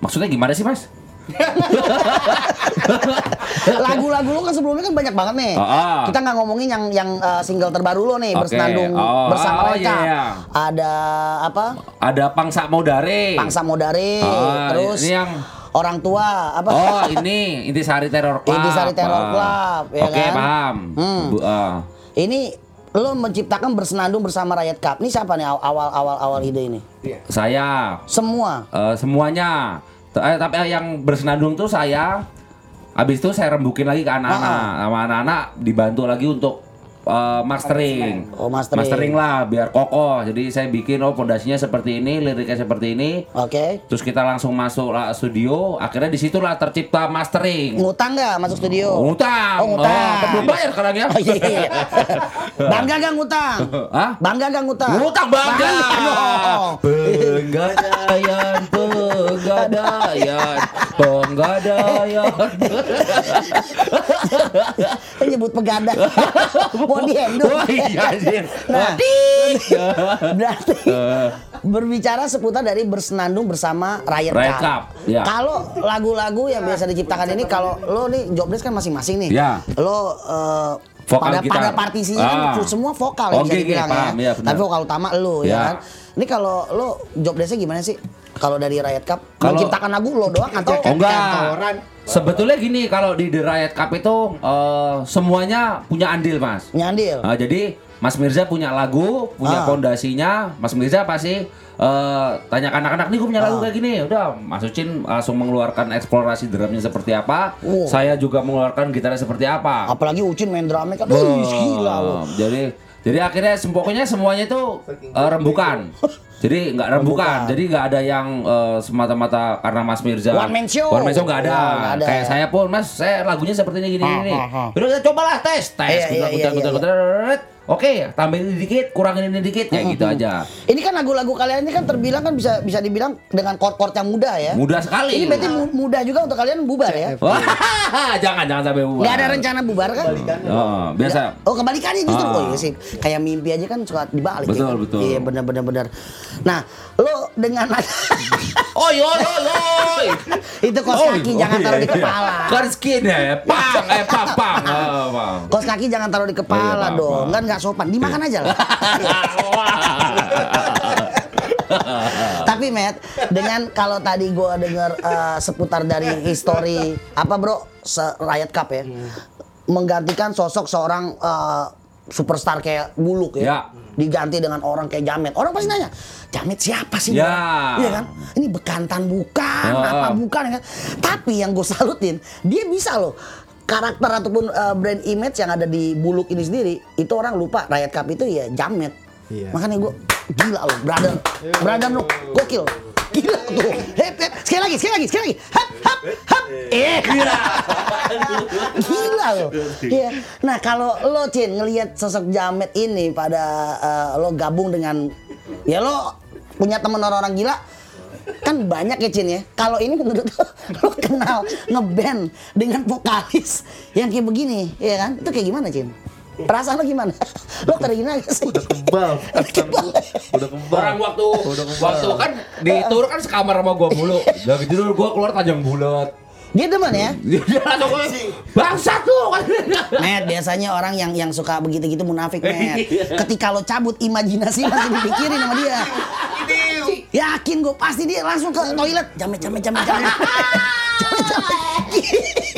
Maksudnya gimana sih, Mas?
Lagu-lagu lo kan sebelumnya kan banyak banget nih.
Ah, ah.
Kita nggak ngomongin yang yang eh, single terbaru lo nih
Oke.
bersenandung
Oh,
bersama
oh,
Cup.
iya, iya.
Ada apa?
Ada Pangsa Modare.
Pangsa Modare,
Ah,
terus
ini yang
orang tua apa?
Oh, ini Intisari Terror Club.
Intisari Terror
Ah.
Club, ya
Oke,
kan?
paham.
Hmm.
Bu, ah.
Ini lo menciptakan bersenandung bersama Riot Cup. Ini siapa nih awal awal awal ide ini?
Saya
Semua.
eh, semuanya. T- Eh, tapi yang bersenandung tuh saya. Habis itu saya rembukin lagi ke anak-anak.
Ah,
Sama anak-anak dibantu lagi untuk eh, mastering.
Oh, mastering.
lah biar kokoh. Jadi saya bikin oh pondasinya seperti ini, liriknya seperti ini.
Oke.
Terus kita langsung masuk lah studio. Akhirnya di situlah tercipta mastering.
Ngutang nggak masuk studio?
Oh, ngutang.
Oh, ngutang.
Oh, belum bayar sekarang ya.
Oh, iya, iya. Bangga gak ngutang?
Hah?
Bangga gak ngutang?
Ngutang bangga.
dong.
Penggadaian, penggadaian, penggadaian.
Nyebut pegadai. Mau dihendung.
Oh iya.
Nah, berarti berbicara seputar dari bersenandung bersama Riot,
Riot
Cup.
Cup, ya.
Kalau lagu-lagu yang biasa diciptakan ini, kalau lo nih jobdesk kan masing-masing nih.
Ya.
Lo eh,
Vokal
pada pada partisinya kan
Ah.
fu- semua vokal yang
Oke,
bisa
oke,
dibilang
paham,
ya.
ya, benar.
Tapi vokal utama lo ya
Ya.
kan. Ini kalau lo jobdesknya gimana sih? Kalau dari Riot Cup
Kalau-
menciptakan lagu lo doang atau
Oh enggak.
Kantoran.
Sebetulnya gini kalau di The Riot Cup itu eh, semuanya punya andil mas.
nyandil?
Nah, jadi Mas Mirza punya lagu, punya
Ah.
fondasinya. Mas Mirza pasti eh, tanya ke anak-anak nih gue punya lagu
Ah.
kayak gini. Udah, Mas Ucin langsung mengeluarkan eksplorasi drumnya seperti apa.
Oh.
Saya juga mengeluarkan gitarnya seperti apa.
Apalagi Ucin main drumnya kan,
Oh,
wih gila lo.
Jadi jadi akhirnya pokoknya semuanya itu eh, rembukan. Jadi nggak rembukan. Jadi nggak ada yang eh, semata-mata karena Mas Mirza.
One man show.
One man show nggak ada.
Oh, nggak ada.
Kayak saya pun Mas, saya lagunya seperti ini gini
Ha,
gini.
ha.
Udah cobalah tes, tes.
Iya, iya, iya, iya.
Oke, tambahin ini dikit, kurangin ini dikit, kayak gitu aja.
Ini kan lagu-lagu kalian ini kan terbilang kan bisa bisa dibilang dengan chord-chord yang mudah ya.
Mudah sekali.
Ini berarti mu- mudah juga untuk kalian bubar ya?
Wah, jangan jangan sampai bubar.
Nggak ada rencana bubar kan?
Oh, biasa.
Oh kebalikannya justru.
Ah.
Oh iya sih. Kayak mimpi aja kan suka dibalik.
Betul,
ya kan?
betul.
Iya benar benar benar. Nah, lo dengan
Oh, yo yo yo.
itu kos kaki jangan taruh di kepala.
Kan skin ya, pang, eh pang, pang, oh, pang.
Kos kaki jangan taruh di
Oh, iya,
kepala
maaf,
dong.
maaf.
Kan nggak sopan. Dimakan aja lah. Tapi Matt, dengan kalau tadi gua dengar eh, seputar dari histori apa bro, se Riot Cup ya, menggantikan sosok seorang eh, superstar kayak Buluk ya,
Ya.
diganti dengan orang kayak Jamet. Orang pasti nanya, Jamet siapa sih?
Ya.
Bro?" Iya kan? Ini bekantan bukan,
Oh,
apa bukan ya kan? Tapi yang gue salutin, dia bisa loh karakter ataupun eh, brand image yang ada di Buluk ini sendiri, itu orang lupa Riot Cup itu ya Jamet.
Iya.
Makanya gue gila loh, brother, brother lo gokil. Gila tuh. Hep, hep. Sekali lagi, sekali lagi, sekali lagi. Hap, hap, hap. Eh, gila. gila loh. Iya. Nah, kalau lo Cin ngelihat sosok Jamet ini pada eh, lo gabung dengan ya lo punya temen orang-orang gila kan banyak ya Cin ya. Kalau ini menurut lo, lo kenal ngeband dengan vokalis yang kayak begini, ya kan? Itu kayak gimana Cin? Perasaan lo gimana? Lo terhina gak sih?
Udah kebal. Udah kebal.
Orang waktu
Udah kebal.
waktu kan di tour kan sekamar sama gua mulu. Dari tidur gua keluar tajam bulat.
Dia demen ya?
Dia langsung bangsa tuh.
Met, biasanya orang yang yang suka begitu-gitu munafik, Met. Ketika lo cabut imajinasi masih dipikirin sama dia. Yakin gue pasti dia langsung ke toilet. Jamet, jamet, jamet, jamet. jamet, jamet.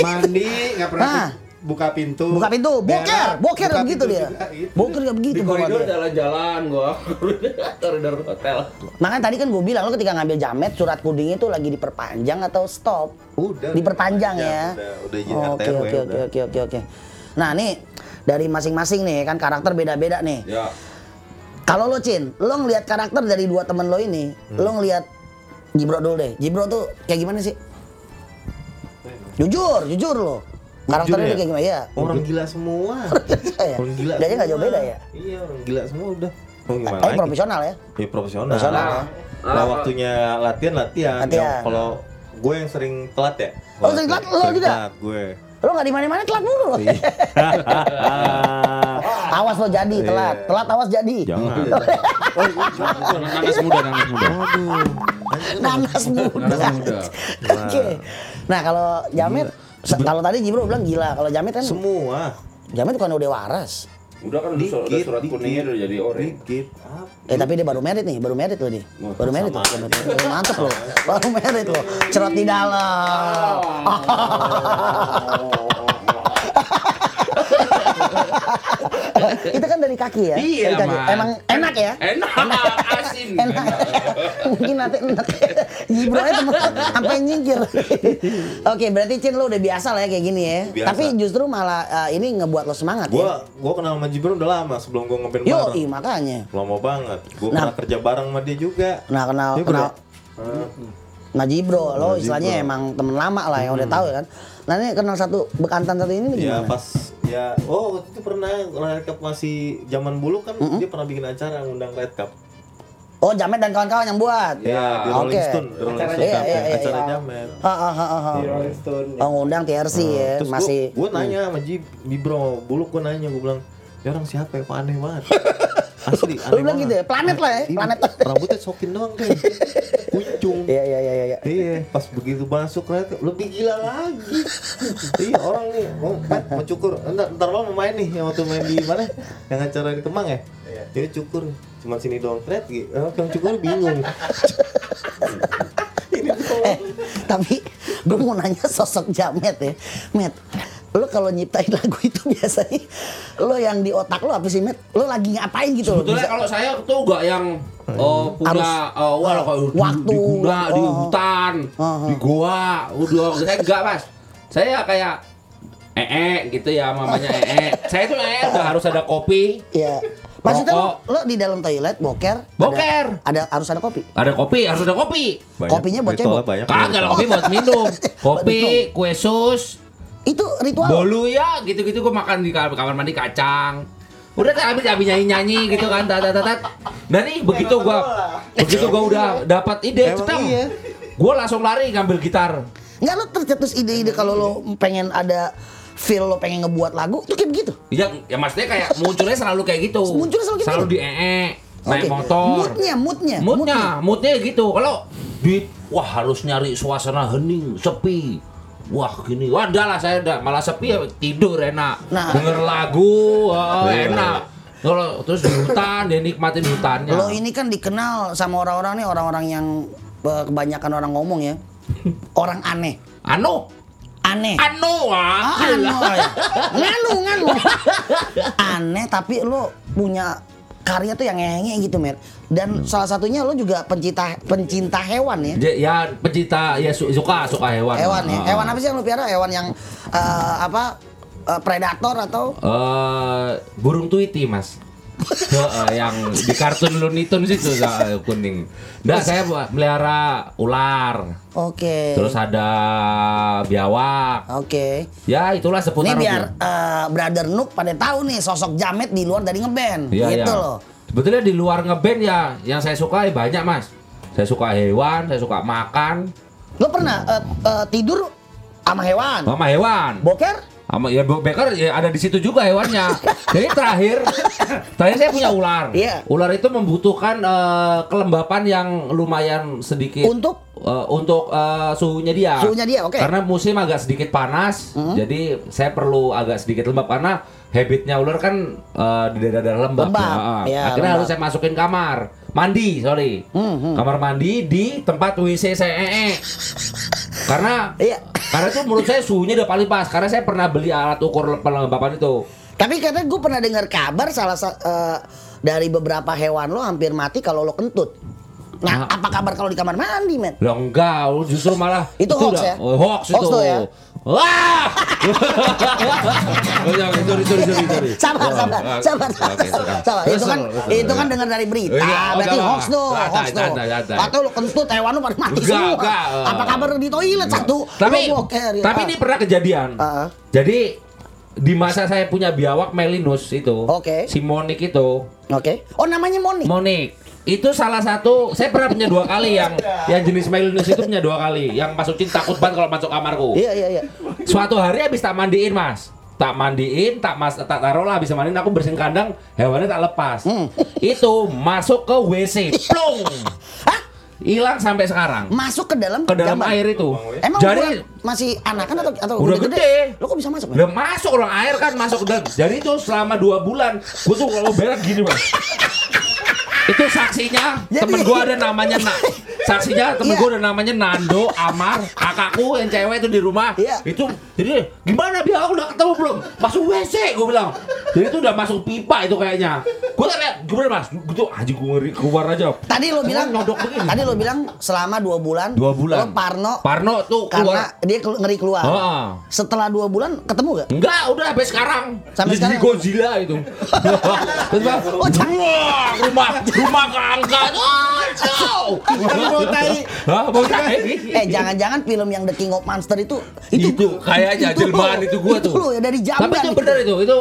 Mandi nggak pernah
Ah.
Buka pintu.
Buka pintu, boker, boker
buka
gak begitu dia.
gitu.
Boker gak begitu
Di koridor jalan-jalan gua. Koridor hotel.
Makanya tadi kan gue bilang lo ketika ngambil jamet surat kuding itu lagi diperpanjang atau stop?
Udah.
Diperpanjang ya.
Udah, udah izin
Oke oke oke
udah.
oke oke oke. Nah nih dari masing-masing nih kan karakter beda-beda nih.
Ya.
Kalau lo Cin, lo ngelihat karakter dari dua temen lo ini,
Hmm.
lo ngelihat Jibro dulu deh. Jibro tuh kayak gimana sih? Jujur, jujur lo. Karakternya
ya?
kayak gimana ya?
Orang gila semua.
ya.
Orang gila.
Dia nggak jauh beda ya.
Iya, orang gila semua udah. Mau gimana
Tapi profesional ya.
Iya, profesional.
Profesional ya.
Nah, waktunya latihan latihan.
Latihan.
Yang Kalau gue yang sering telat ya.
Oh, sering telat? Lo juga?
Telat gue.
Lo nggak di mana-mana telat mulu lo.
Iya.
awas lo jadi telat,
Iya.
telat awas jadi.
Jangan.
Nanas muda, nanas muda.
Nanas muda.
Nanas muda.
Oke. Nah kalau Jamet, kalau tadi Jibro bilang gila, kalau Jamet kan
Semua.
Jamet bukan udah waras.
Udah kan udah surat,
Dikit,
surat
dikit.
kuningnya udah jadi orange.
Dikit.
Eh tapi dia baru merit nih, baru merit loh dia.
Wah,
Baru merit loh. Oh, Mantep loh. Baru merit loh. Cerot di dalam. Itu kan dari kaki ya?
Iya,
dari kaki. Emang enak ya?
Enak, asin.
enak. Mungkin nanti enak. Jibro temen sampai nyingkir. Oke, berarti Cin lo udah biasa lah ya kayak gini ya.
Biasa.
Tapi justru malah eh, ini ngebuat lo semangat ya.
Gua gua kenal sama Jibro udah lama sebelum gua ngeband
Yo,
bareng.
makanya.
Lama banget. Gua
Nah.
pernah kerja bareng sama dia juga.
Nah, kenal
Iya, bro.
kenal Nah Jibro, lo
Nah,
istilahnya
Jibro.
emang temen lama lah yang udah tahu ya kan. Nah ini kenal satu bekantan satu ini nih
Ya
gimana?
pas ya oh waktu itu pernah Red Cup masih zaman bulu kan dia pernah bikin acara ngundang Red Cup.
Oh Jamet dan kawan-kawan yang buat.
Ya, di
oke.
Rolling Stone, di Rolling
Acara
Stone
iya,
Cup
iya,
ya,
iya,
acara
iya.
Jamet.
Ha, ha, ha, ha.
Di Rolling Stone.
Oh ngundang TRC ya,
Terus
masih.
gue nanya sama Jib, Bibro, bulu gue nanya, gue bilang, ya orang siapa ya, kok aneh banget. Asli,
Lu
aneh
bilang gitu ya? Planet lah ya,
Iya,
planet.
Rambutnya sokin doang kan, kuncung.
Iya iya iya iya.
Iya, pas begitu masuk Cup, lebih gila lagi. iya, orang nih, mau, Pat, mau cukur, ntar, ntar mau main nih, yang waktu main di mana? Yang acara di Kemang ya? Iya. Dia cukur, cuma sini doang, Red, gitu. yang cukur bingung. Ini.
Eh, tapi gue mau nanya sosok Jamet ya. Met, lo kalau nyiptain lagu itu biasanya lo yang di otak lo apa sih Met? Lo lagi ngapain gitu?
Sebetulnya kalau saya tuh gak yang oh, punya
Harus,
oh, wah,
uh,
kalau di,
waktu,
di guna, di
uh,
hutan,
uh,
di goa, udah saya enggak mas. Saya kayak ee -e, gitu ya mamanya ee. Saya tuh ee udah harus ada kopi,
Iya. Maksudnya lo, lo di dalam toilet boker? ada-
Boker.
Ada, harus ada kopi.
ada kopi, harus ada kopi.
Banyak,
Kopinya buat cebok.
Kagak kopi buat minum. Kopi, kue sus,
Itu ritual.
bolu ya gitu-gitu gue makan di kamar mandi kacang. Udah tak habis habis nyanyi nyanyi gitu kan, tat tat tat. Dan nih begitu gua begitu gua udah dapat ide, cetam.
iya.
Gua langsung lari ngambil gitar.
Nggak lo tercetus ide-ide kalau lo pengen ada feel lo pengen ngebuat lagu tuh kayak begitu.
Ya, ya maksudnya kayak munculnya selalu kayak gitu.
Munculnya selalu gitu?
di ee, naik
Oke.
motor.
Moodnya, moodnya,
moodnya, moodnya gitu. Kalau di wah harus nyari suasana hening, sepi. Wah gini, wah dah lah saya udah malah sepi ya tidur enak.
Nah.
Denger lagu, oh, enak. Kalau terus di hutan, dia nikmatin hutannya.
Lo ini kan dikenal sama orang-orang nih orang-orang yang eh, kebanyakan orang ngomong ya. Orang aneh.
Anu,
Aneh.
anu,
Ah,
ah,
anu ya. Nganu, nganu. Aneh tapi lo punya karya tuh yang nge gitu, Mer. Dan salah satunya lo juga pencinta pencinta hewan ya.
Ya, ya pecinta ya su- suka suka hewan.
Hewan ya.
Ah.
Hewan apa sih yang lo piara? Hewan yang eh, apa? eh, predator atau
Eh, burung tweety mas yang di kartun Looney Tunes itu kuning. Nah, saya buat melihara ular.
Oke.
Terus ada biawak.
Oke.
Ya, itulah
Ini
seputar
biar
itu.
eh, Brother Nook pada tahu nih sosok Jamet di luar dari ngeband.
Iya,
gitu
iya.
loh.
Sebetulnya di luar ngeband ya yang saya suka banyak, Mas. Saya suka hewan, saya suka makan,
Lo pernah eh, eh, tidur sama hewan?
sama hewan.
Boker?
Sama ya Becker ya ada di situ juga hewannya. Jadi terakhir terakhir saya punya ular.
Iya.
Ular itu membutuhkan eh, kelembapan yang lumayan sedikit
Untuk?
eh, untuk eh, suhunya dia.
Suhunya dia, oke.
Karena musim agak sedikit panas, jadi saya perlu agak sedikit lembab karena habitnya ular kan eh, di daerah-daerah lembab.
Lembab, iya,
Akhirnya
lembab.
harus saya masukin kamar mandi, sorry.
Hmm,
Kamar mandi di tempat WC saya ee. Karena
Iya.
karena itu menurut saya suhunya udah paling pas karena saya pernah beli alat ukur pelembapan itu.
Tapi katanya gue pernah dengar kabar salah sa- eh, dari beberapa hewan lo hampir mati kalau lo kentut. Nah,
Ah.
apa kabar kalau di kamar mandi, men?
Lah enggak, justru malah
Itu hoax
udah-
ya?
hoax,
Hoax
itu.
ya?
Wah! oh, sorry, sorry, sorry, sorry.
Sabar, sabar, sabar, sabar,
sabar.
sabar. Itu kan, itu kan dengar dari berita, berarti hoax tuh, hoax tuh. Atau lo kentut hewan lo pada mati semua. Apa kabar di toilet satu?
Tapi,
ya.
tapi ini pernah kejadian. Jadi di masa saya punya biawak Melinus itu,
Oke.
si Monik itu,
Oke. Oh, namanya Moni.
Monik itu salah satu saya pernah punya dua kali yang yang jenis Melinus itu punya dua kali. Yang masukin takut banget kalau masuk kamarku.
Iya, iya, iya.
suatu hari habis tak mandiin mas. Tak mandiin tak mas tak taruh lah habis mandiin aku bersihin kandang hewannya tak lepas.
Hmm.
itu masuk ke WC plung.
Hah?
hilang sampai sekarang.
Masuk ke dalam
ke dalam
jamban?
air itu.
Emang
jadi
masih anakan atau atau
Udah gede.
Lo kok bisa masuk?
udah masuk orang air kan masuk. Dan jadi itu selama dua bulan gua tuh kalau berak gini mas itu saksinya
Jadi-
temen gua ada namanya Na saksinya temen
Iya.
gua ada namanya Nando Amar kakakku yang cewek itu di rumah
Iya.
itu jadi gimana biar aku udah ketemu belum masuk WC gua bilang jadi itu udah masuk pipa itu kayaknya gua tanya gimana mas gitu aja gua ngeri keluar aja
Tadi lo bilang
nyodok begini.
Tadi lo bilang selama dua bulan.
Dua bulan.
Lo Parno.
Parno tuh
karena
keluar
dia kelu- ngeri keluar.
Heeh.
Setelah dua bulan ketemu gak?
Enggak, udah sampai sekarang.
Sampai
Jadi
sekarang?
Godzilla itu. Terus
Oh,
rumah rumah keangkat. Oh,
Mau tai.
Hah, mau tai?
Eh jangan-jangan film yang The King of Monster itu
itu, kayaknya
itu
jelmaan
lo.
itu gua
Itu
tuh.
lo ya dari jamban.
Tapi itu bener itu, itu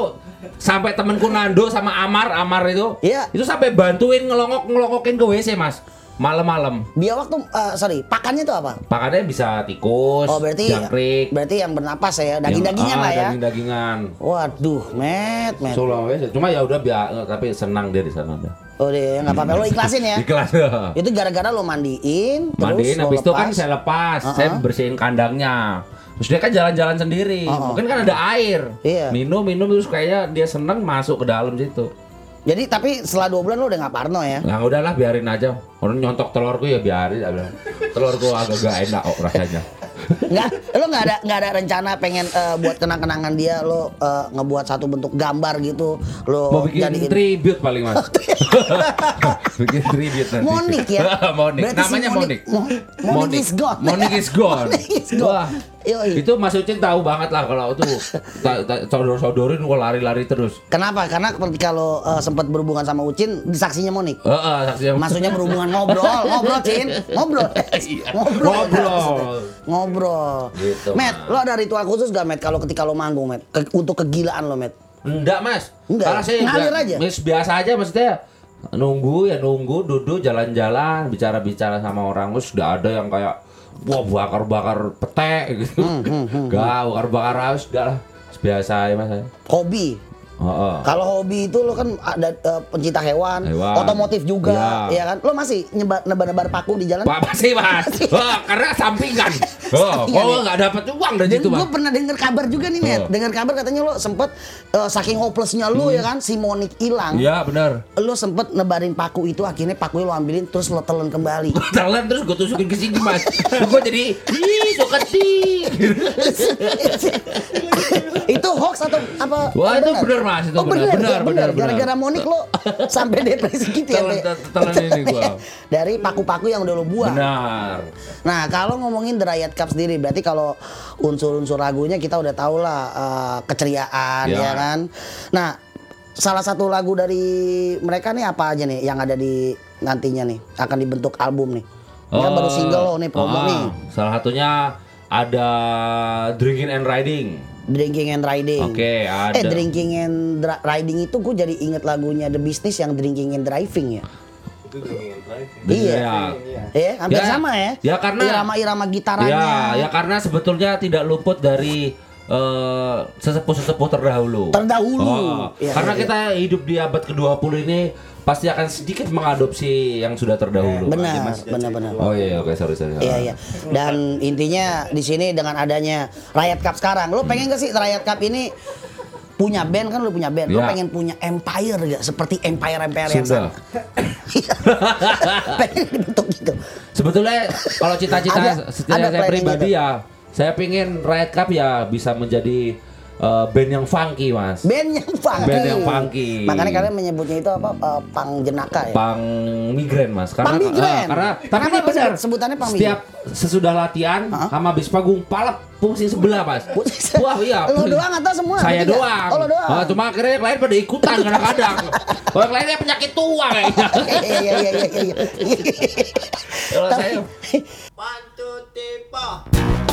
sampai temenku Nando sama Amar, Amar itu,
Iya.
itu sampai bantuin ngelongok ngelokokin ke WC mas, malam-malam.
Biawak tuh eh, sorry, pakannya tuh apa?
Pakannya bisa tikus,
Oh berarti
jangkrik,
berarti yang bernapas ya, daging-dagingan
yang-
lah
ah,
ya.
Daging-dagingan.
Waduh, met, met.
Sulawesi, cuma ya udah biar, tapi senang dia di sana. udah.
Oh deh, nggak apa-apa lo ikhlasin ya.
Ikhlas.
Itu gara-gara lo mandiin, terus
mandiin
lo
habis itu kan saya lepas
Uh-uh.
saya bersihin kandangnya terus dia kan jalan-jalan sendiri
Uh-uh.
mungkin kan ada air
Iya.
minum minum terus kayaknya dia seneng masuk ke dalam situ
Jadi tapi setelah dua bulan lo udah nggak parno ya?
nah udahlah biarin aja orang nyontok telurku ya biarin telurku agak gak enak kok rasanya
Nggak, lo nggak ada nggak ada rencana pengen eh, buat kenang-kenangan dia lo eh, ngebuat satu bentuk gambar gitu lo
mau bikin
jadiin-
tribute paling mas. Bikin tribute nanti.
Monik ya?
Monik.
Berarti si
namanya Monik.
Mo- Monik. Is gone.
Monik is gone.
Monik is gone. Yoi.
itu Mas Ucin tahu banget lah kalau ta- sodor-sodorin kok lari-lari terus
Kenapa? Karena ketika lo eh, sempat berhubungan sama Ucin, disaksinya Monik.
Heeh, saksinya
Maksudnya berhubungan ngobrol, ngobrol Cin, ngobrol,
Iya.
ngobrol,
Ngobrol.
ngobrol.
Gitu,
Met,
Mas.
lo ada ritual khusus gak Met kalau ketika lo manggung Met? Ke- untuk kegilaan lo Met?
Enggak mas
Enggak,
Karena saya
ngalir aja?
Mis, Biasa aja maksudnya Nunggu ya nunggu Duduk jalan-jalan Bicara-bicara sama orang Terus udah ada yang kayak Wah bakar-bakar petek gitu.
Hmm,
Enggak bakar-bakar haus Udah lah. Biasa aja mas.
Hobi.
Heeh.
Kalau hobi itu lo kan ada eh, pencinta hewan,
Hewan.
otomotif juga,
Iya.
ya kan? Lo masih nyebar nebar-nebar paku di jalan?
Pak pasti mas Wah, Karena sampingan Oh,
Sampingan,
Kalau
ya?
nggak dapat uang dari
Dan
mas
gue pernah denger kabar juga nih, Net.
Oh.
Dengar kabar katanya lo sempet eh, saking hopelessnya lo ya kan, si Monik hilang.
Hmm. Iya benar
Lo sempet nebarin paku itu, akhirnya paku lo ambilin, terus lo telan kembali.
Jalan terus gue tusukin ke sini mas Gue jadi Suka sih
itu hoax atau apa?
Wah, itu
benar?
Mas. Itu
oh,
benar.
benar,
Benar.
Gara-gara Monik lo sampai depresi gitu ya.
Telan- ini gua.
Dari paku-paku yang udah lo buang.
Benar
Nah, kalau ngomongin The Riot Cup sendiri, berarti kalau unsur-unsur lagunya kita udah tahu lah eh, keceriaan,
Ya.
ya kan. Nah, salah satu lagu dari mereka nih apa aja nih yang ada di nantinya nih akan dibentuk album nih. Ini kan baru
Eh,
single lo nih promo
ah,
nih,
Salah satunya ada Drinking and Riding.
Drinking and Riding.
Oke, ada.
Eh, Drinking and Dra- Riding itu gue jadi inget lagunya The Business yang Drinking and Driving ya.
Itu.
Iya.
Iya.
Ya, hampir
Ya,
sama ya.
ya karena-
irama-irama gitarannya.
Ya, ya karena sebetulnya tidak luput dari eh, sesepuh-sesepuh terdahulu.
Terdahulu.
Oh,
Iya,
karena
iya,
kita hidup di abad ke-20 ini pasti akan sedikit mengadopsi yang sudah terdahulu.
Benar, benar, benar.
Oh iya, oke, sorry, sorry.
Iya iya. Dan intinya di sini dengan adanya Riot Cup sekarang, lo pengen gak sih Riot Cup ini punya band kan lo punya band, lo
Ya.
pengen punya empire gak seperti empire empire yang
Sudah.
sana? Iya. pengen dibentuk gitu.
Sebetulnya kalau cita-cita saya pribadi
gitu.
ya, saya pingin Riot Cup ya bisa menjadi eh, band yang funky, Mas.
Band yang funky.
Band yang funky.
Makanya kalian menyebutnya itu apa? eh, pang jenaka ya.
Pang migren mas karena
Pang migren.
ah, karena tapi ini benar
sebut- sebutannya pang
setiap sesudah latihan
Hah?
sama habis panggung palep pusing sebelah mas
Pusing-
wah iya
Lo doang atau semua?
saya doang
Oh, lo doang.
Ah, cuma akhirnya yang lain pada ikutan kadang-kadang kalau yang lainnya penyakit tua kayaknya
Iya iya iya iya. iya.
kalau
Tapi-
saya
Pantu tipe.
Hei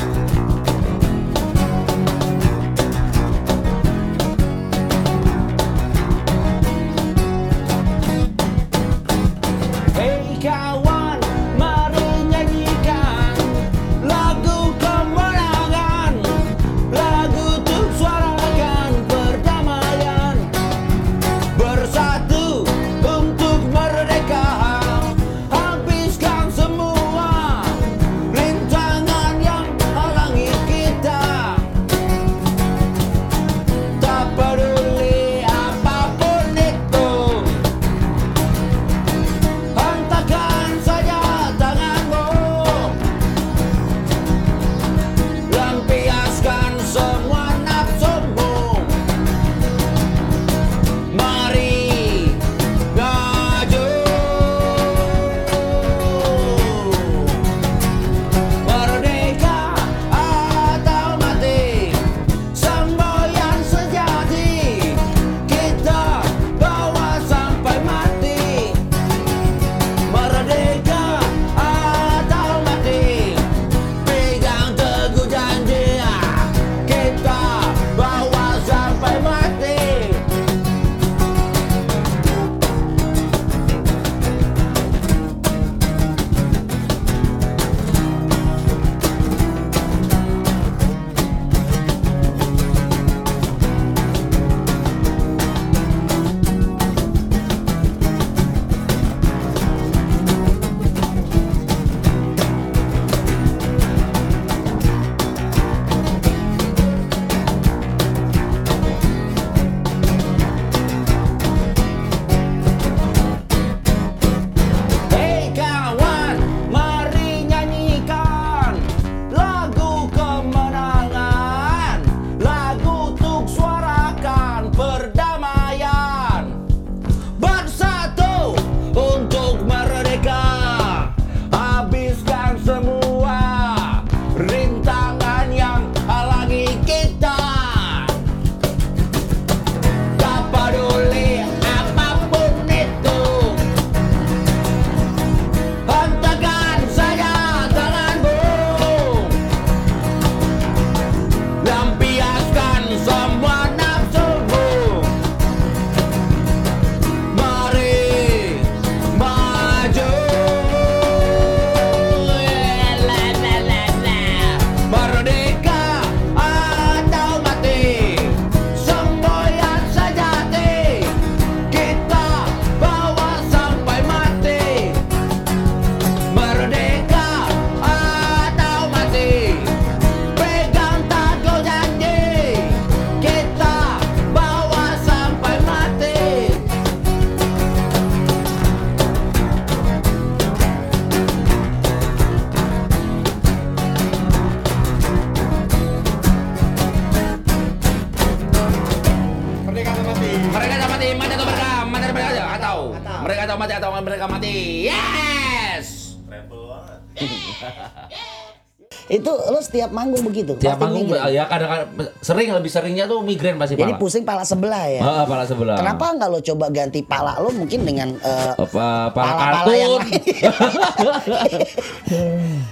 setiap manggung begitu.
tiap
pasti
manggung
migrain.
ya kadang-kadang sering lebih seringnya tuh migrain pasti
Jadi
pala
pusing pala sebelah ya.
Ah, pala sebelah
Kenapa nggak lo coba ganti pala lo mungkin dengan eh,
apa pala
pala-pala yang.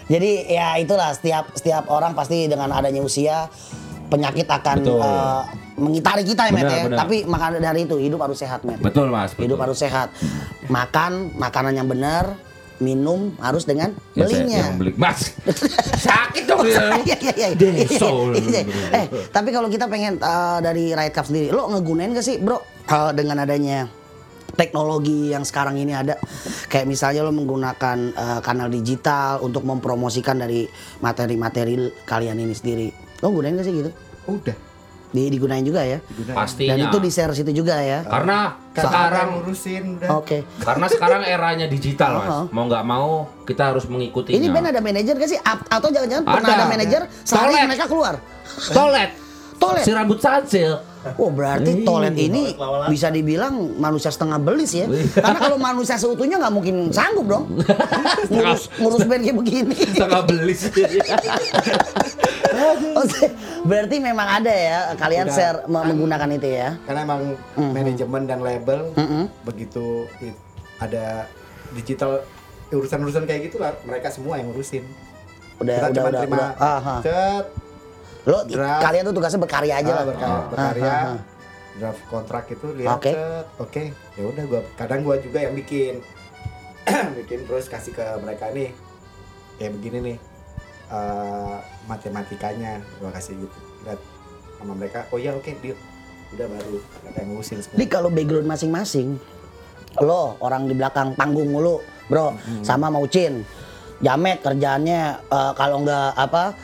Jadi ya itulah setiap setiap orang pasti dengan adanya usia penyakit akan
Betul.
eh, mengitari kita ya, Met
Benar,
ya.
benar.
Tapi maka dari itu hidup harus sehat, Met.
Betul mas.
Hidup
betul.
harus sehat. Makan makanan yang benar, minum harus dengan
Ya, saya
belinya.
yang beli. Mas, sakit dong ya.
Iya iya iya.
Deso.
Iya. Eh, tapi kalau kita pengen eh, dari Riot Cup sendiri, lo ngegunain gak sih, Bro? eh, dengan adanya teknologi yang sekarang ini ada kayak misalnya lo menggunakan eh, kanal digital untuk mempromosikan dari materi-materi kalian ini sendiri lo gunain gak sih gitu
Udah.
Di, digunain juga ya
Pastinya.
dan itu di share situ juga ya
Karena sekarang
ngurusin udah.
oke
karena sekarang eranya digital mas.
Oh.
Mau nggak mau kita harus mengikutinya.
ini band ada manajer gak sih atau jangan-jangan pernah
Ada.
manajer sehari mereka keluar
Toilet.
Toilet.
Si rambut sansil.
Oh berarti toilet ini bisa dibilang manusia setengah belis ya. Karena kalau manusia seutuhnya nggak mungkin sanggup dong. ngurus, ngurus band kayak begini.
Setengah belis.
Oke, berarti memang ada ya kalian
Udah.
share me- menggunakan itu ya.
Karena emang
Mhm.
manajemen dan label
Mhm.
begitu it- ada digital urusan-urusan kayak gitu lah mereka semua yang ngurusin.
Udah
Kita
udah
cuma
udah.
terima
udah. Aha. Lo
draft.
kalian tuh tugasnya berkarya aja
ah,
lah.
berkarya,
Ah.
berkarya,
Ah, ah, ah.
draft kontrak itu lihat
Oke.
cet, oke ya udah gua kadang gua juga yang bikin bikin terus kasih ke mereka nih kayak begini nih eh, matematikanya gua kasih gitu lihat sama mereka oh ya oke deal udah baru mereka yang ngurusin semua
Jadi kalau background masing-masing, lo orang di belakang panggung mulu, bro, sama mau Cin, jamet kerjaannya eh, kalau nggak apa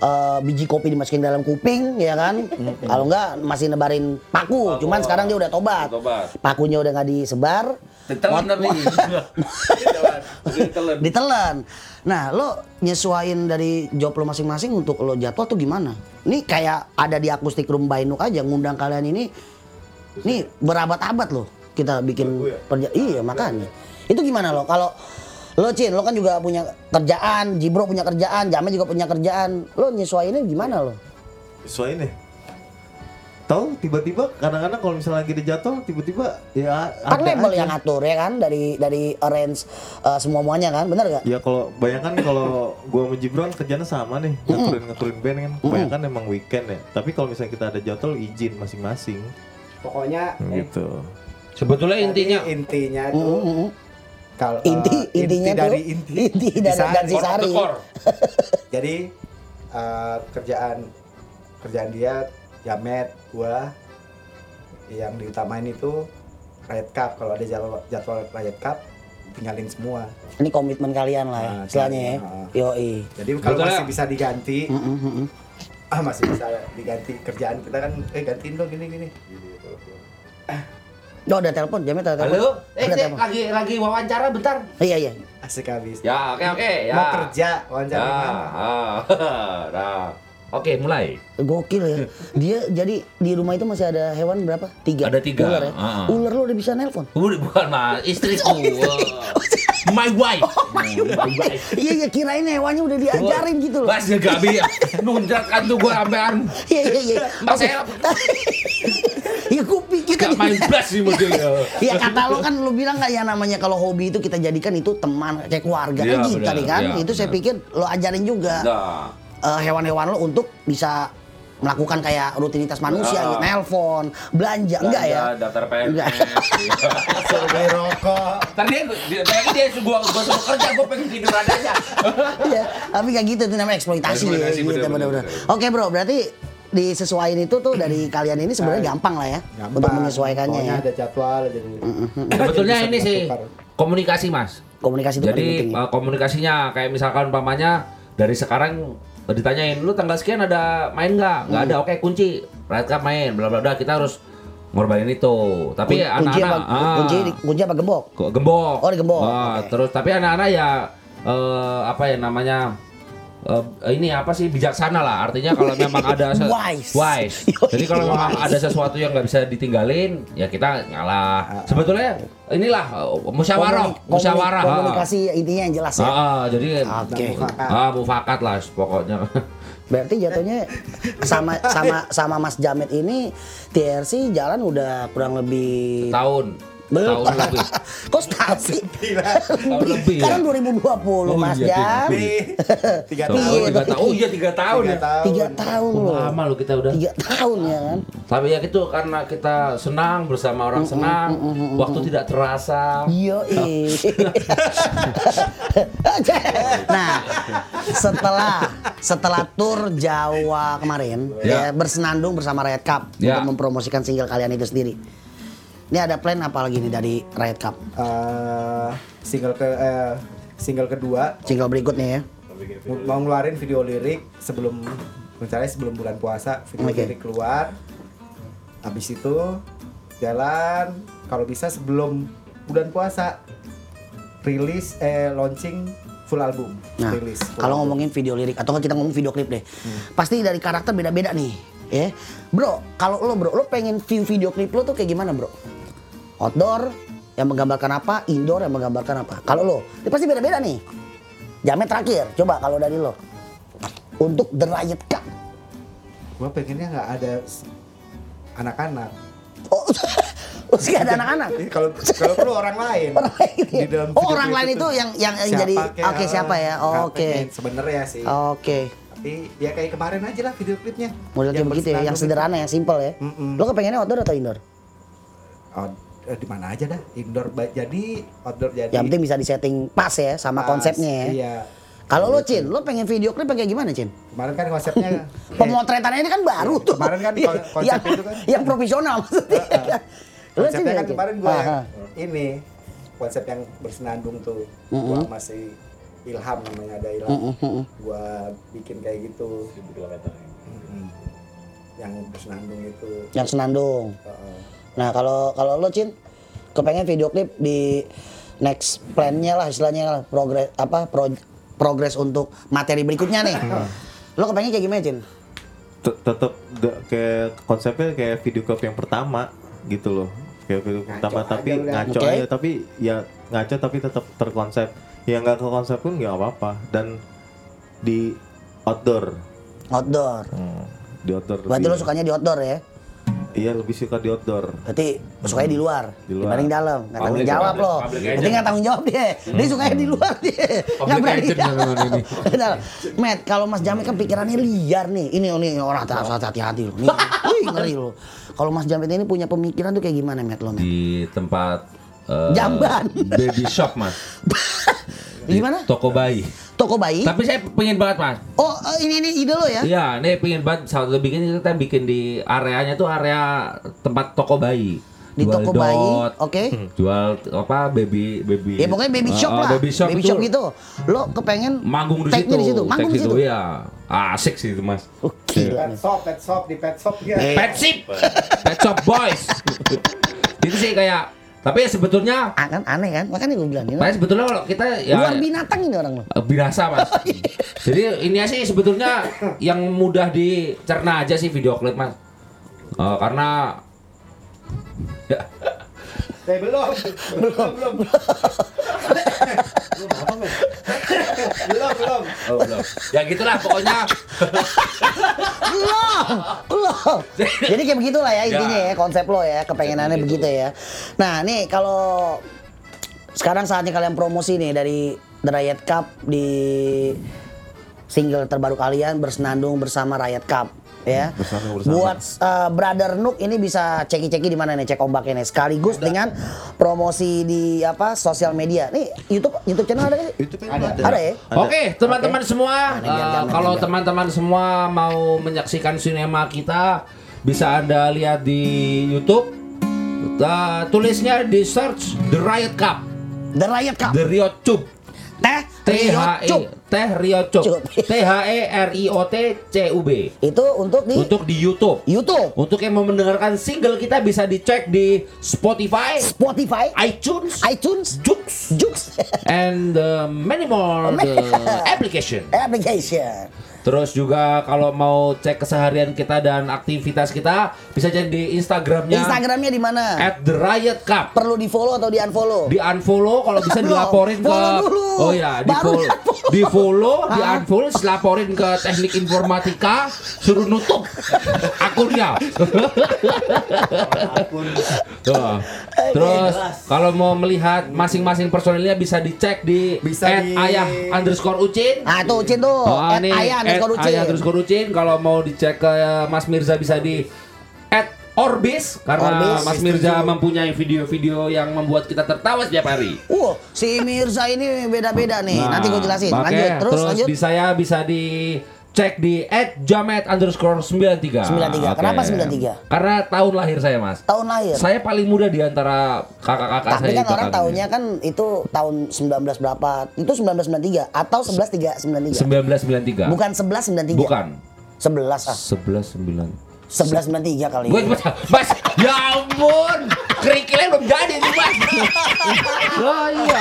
eh, biji kopi dimasukin dalam kuping, ya kan? Kalau nggak masih nebarin paku, cuman sekarang dia udah tobat.
Tobat.
Pakunya udah nggak disebar,
Ditelan tapi. Ditelan.
ditelan. Nah, lo nyesuain dari job lo masing-masing untuk lo jadwal tuh gimana? Ini kayak ada di akustik room by Nuk aja ngundang kalian ini. Nih berabad-abad loh kita bikin perja iya makanya. Itu gimana lo? Kalau lo Cin, lo kan juga punya kerjaan, Jibro punya kerjaan, Jamet juga punya kerjaan. Lo nyesuainnya gimana lo?
Sesuai nih. Tahu tiba-tiba kadang-kadang kalau misalnya lagi jadwal tiba-tiba ya
Kan label
aja.
yang ngatur ya kan dari dari arrange uh, semua muanya kan, bener gak?
Ya kalau bayangkan kalau gua sama Gibran kerjanya sama nih, ngaturin ngaturin band kan. Bayangkan emang weekend ya. Tapi kalau misalnya kita ada jadwal izin masing-masing
pokoknya eh,
gitu.
Sebetulnya intinya
Jadi intinya
Mm,
tuh kalau
Inti
eh,
intinya tuh
dari inti,
inti dan, dan si
core of
Sari.
the core.
jadi eh, kerjaan kerjaan dia jamet gua yang diutamain itu Riot Cup kalau ada jadwal jadwal Riot Cup tinggalin semua
Ini komitmen kalian lah ya,
Nah,
istilahnya ya.
nah.
Yoi.
jadi kalau
Betul
masih
ya?
bisa diganti
Mm, mm, mm, mm.
ah masih bisa diganti kerjaan kita kan eh gantiin dong gini gini
Oh, ada telepon, Jamet ada telepon.
Halo, eh
Ada telepon.
lagi lagi wawancara bentar.
Iya, iya.
asik habis
Ya, oke oke, ya.
mau kerja wawancara
Ya, ah, nah. Oke, mulai.
Gokil ya. Dia jadi di rumah itu masih ada hewan berapa? Tiga.
Ada tiga,
Ular ya.
ah.
Ular lo udah bisa nelpon.
Udah bukan mas, istriku. My wife. my wife.
iya, iya kirain hewannya udah diajarin gitu loh.
Mas ya gak bisa. Nunjak kan tuh gue sampean.
Iya, iya, iya.
Mas
Iya, gue
gak main blast sih modelnya.
Iya kata lo kan lo bilang nggak ya namanya kalau hobi itu kita jadikan itu teman kayak keluarga
Iya,
kan gitu
benar,
tadi kan
iya,
itu saya
benar.
pikir lo ajarin juga
Nah,
eh, hewan-hewan lo untuk bisa melakukan kayak rutinitas manusia
Ah.
gitu nelpon belanja enggak ya
belanja, Daftar PNS.
Enggak.
suruh beli rokok
Tadi dia, tadi dia gua, gua suruh kerja, gua pengen tidur aja.
Iya, tapi kayak gitu itu namanya eksploitasi, ya,
Eksploitasi,
gitu
bener,
bener-bener.
bener.
Oke bro, berarti disesuaikan itu tuh dari kalian ini sebenarnya gampang lah ya
Gampang.
untuk menyesuaikannya
Pokoknya
ya.
ada jadwal jadi
Sebetulnya ini sih komunikasi mas.
Komunikasi itu
Jadi
penting. ya.
uh, komunikasinya kayak misalkan umpamanya dari sekarang uh, ditanyain lu tanggal sekian ada main nggak? Nggak ada. Oke kunci. Cup main. Bla bla bla. Kita harus ngorbanin itu. Tapi
Kun- kunci apa,
anak-anak ah,
kunci, kunci apa gembok?
kok gembok.
Oh, digembok.
Ah,
Oke.
Terus tapi anak-anak ya eh, apa ya namanya? Eh, ini apa sih bijaksana lah artinya kalau memang ada se-
Wise.
wise. jadi kalau memang ada sesuatu yang nggak bisa ditinggalin ya kita ngalah sebetulnya inilah musyawarah musyawarah ah.
Komunikasi intinya yang jelas ya.
Ah, ah, jadi
Oke.
ah mufakat lah pokoknya
Berarti jatuhnya sama sama sama Mas Jamet ini TRC jalan udah kurang lebih
tahun
Belum.
Tahun lebih.
Kok stasi?
Tahun lebih ya.
Sekarang 2020
Oh,
Mas
iya,
Jam.
tiga
Tahun
Iya,
tiga tahun. Oh iya tiga tahun
tiga
ya.
tahun
Tiga tahun
Oh,
loh.
lama lo kita udah.
Tiga tahun ya kan.
Tapi ya itu karena kita senang bersama orang senang, waktu tidak terasa.
Iya, nah, setelah setelah tur Jawa kemarin ya,
Ya.
bersenandung bersama Riot Cup
Ya.
untuk mempromosikan single kalian itu sendiri. Ini ada plan apa lagi nih dari Riot Cup?
Eh, single ke eh, single kedua
Single berikutnya ya.
mau ngeluarin video lirik sebelum rencananya sebelum bulan puasa video
Oke.
lirik keluar habis itu jalan kalau bisa sebelum bulan puasa rilis eh launching full album
Nah,
rilis
kalau
album.
ngomongin video lirik atau kita ngomong video klip deh, pasti dari karakter beda-beda nih, ya. Bro, kalau lo bro, lo pengen view video klip lo tuh kayak gimana bro? Outdoor yang menggambarkan apa, indoor yang menggambarkan apa? Kalau lo, ini pasti beda-beda nih. Jamet terakhir, coba kalau dari lo untuk The Riot Cup.
gua pengennya nggak ada anak-anak
Oh, sih ada anak-anak.
Ih, kalau kalau perlu orang lain
Orang lain ya?
Di dalam
Oh, orang lain itu yang- yang- yang
siapa
jadi- oke, siapa ya? Oh, oke.
pengen sebenarnya sih
Oke,
tapi ya kayak kemarin aja lah video klipnya
model kayak begitu ya, yang
bersenandung
sederhana, yang simple ya.
Mm-mm.
Lo kepengennya outdoor atau indoor?
Oh, eh, di mana aja dah indoor jadi outdoor jadi
Yang penting bisa disetting pas ya sama
Pas,
konsepnya ya.
iya
Kalau lo Cin, lo pengen video klip kayak gimana Cin?
kemarin kan konsepnya eh,
Pemotretannya ini kan baru tuh.
Kemarin kan
Iya,
kon- konsep
yang,
itu kan.
yang profesional maksudnya. kan. Lo Cin,
konsepnya kan
Cin?
kemarin gua ini konsep yang bersenandung tuh gua masih ilham namanya ada ilham gua bikin kayak gitu yang bersenandung itu
Yang senandung. Nah kalau kalau lo Cin, kepengen video klip di next plan-nya lah istilahnya lah progres apa pro- progres untuk materi berikutnya nih. lo kepengen kayak gimana Cin?
Tet- tetep gak kayak konsepnya kayak video klip yang pertama gitu loh kayak video klip
Ngaco
pertama
aja
tapi
udah.
ngaco
Oke.
aja tapi ya ngaco tapi tetap terkonsep yang nggak ke konsep pun nggak apa-apa dan di outdoor
Outdoor.
Hmm, di outdoor
Berarti lo sukanya di outdoor ya?
Iya lebih suka di outdoor
Berarti sukanya di luar,
Di luar.
dibanding dalam. Nggak tanggung jawab
public-
lo.
public
Berarti nggak tanggung jawab dia. Dia sukanya di luar dia. Nggak berani dalam. Matt, kalau Mas Jamit kan pikirannya liar nih. Ini ini orang harus hati-hati lo. Nih, wih, ngeri lo. Kalau Mas Jamit ini punya pemikiran tuh kayak gimana, Matt lo? Matt?
Di tempat eh,
Jamban.
baby shop mas.
Di mana?
Toko bayi.
Toko bayi.
Tapi saya pengen banget mas.
Oh, eh, ini ini ide lo ya?
Iya, ini pengen banget satu bikin kita bikin di areanya tuh area tempat toko bayi.
Di
Jual
toko bayi, oke.
Jual apa baby baby.
Ya pokoknya baby shop
Ah,
lah.
Baby shop,
baby shop gitu. Lo kepengen
Manggung di situ.
di situ. Manggung di situ.
Iya. Asik sih itu mas.
Oh, gila
pet shop pet shop di pet shop ya
Eh.
Pet shop, pet shop boys. itu sih kayak. Tapi ya sebetulnya,
Ah, kan aneh kan? Makanya gue bilang ini.
tapi sebetulnya kalau kita ya
Luar binatang ini orang lo.
Eh, Biasa mas. Jadi ini sih sebetulnya yang mudah dicerna aja sih video klip mas. Eh, karena ya,
Eh, belum belum belum belum belum
oh, belum. ya gitulah pokoknya.
Loh, loh. Jadi kayak begitulah ya intinya ya, konsep lo ya, kepengenannya
Kayak
begitu ya. Nah, nih kalau sekarang saatnya kalian promosi nih dari The Riot Cup di single terbaru kalian bersenandung bersama Riot Cup ya.
Bersandung bersama.
Buat uh, Brother Nuk ini bisa ceki-ceki di mana nih cek ombaknya nih sekaligus dengan promosi di apa sosial media. Nih YouTube YouTube channel ada nggak
itu kan ada
Ada ya?
Oke, teman-teman semua,
Nah, biar
eh,
jangan
kalau teman-teman semua mau menyaksikan sinema kita, bisa anda lihat di YouTube. Eh, tulisnya di search The Riot Cup,
The Riot Cup.
The Riot Cup,
Teh
T H E
Cup.
Teh Riot Cup. T H E R I O T C U B.
Itu untuk di
Untuk di YouTube.
YouTube,
Untuk yang mau mendengarkan single kita bisa dicek di Spotify,
Spotify,
iTunes,
iTunes,
Joox,
Jux,
and uh, many more the application.
application.
Terus juga kalau mau cek keseharian kita dan aktivitas kita bisa jadi di Instagramnya
Instagramnya di mana?
at the Riot Cup.
Perlu di follow atau di unfollow?
Di unfollow kalau bisa dilaporin ke
dulu.
Oh ya, di
Baru
follow,
di-unfollow.
di follow, di unfollow, laporin ke teknik informatika, suruh nutup akunnya. Tuh. Terus kalau mau melihat masing-masing personilnya bisa dicek di
Bisa
at
di-
ayah underscore ucin.
Nah, tuh Ucin tuh.
Oh,
At
ini
ayah underscore
at
Ucin.
ayah underscore ucin. Kalau mau dicek ke Mas Mirza bisa di at Orbis karena
Orbis.
Mas Mirza mempunyai video-video yang membuat kita tertawa setiap hari.
Uh, si Mirza ini beda-beda nih.
Nah,
Nanti gue jelasin. Lanjut, terus,
terus
lanjut.
di saya bisa di cek di at jamet underscore 93
93.
Oke.
Kenapa 93?
Karena tahun lahir saya mas
Tahun lahir.
Saya paling muda di antara kakak-kakak
Tapi
saya
kan
itu
orang
kan.
tahunnya kan itu tahun 19 berapa? Itu 1993 atau 11393?
1993
Bukan 1193.
Bukan
11 ah.
11 9
1193 kali.
Gue baca, Mas, ya ampun, kerikilnya belum jadi nih mas. Wah iya,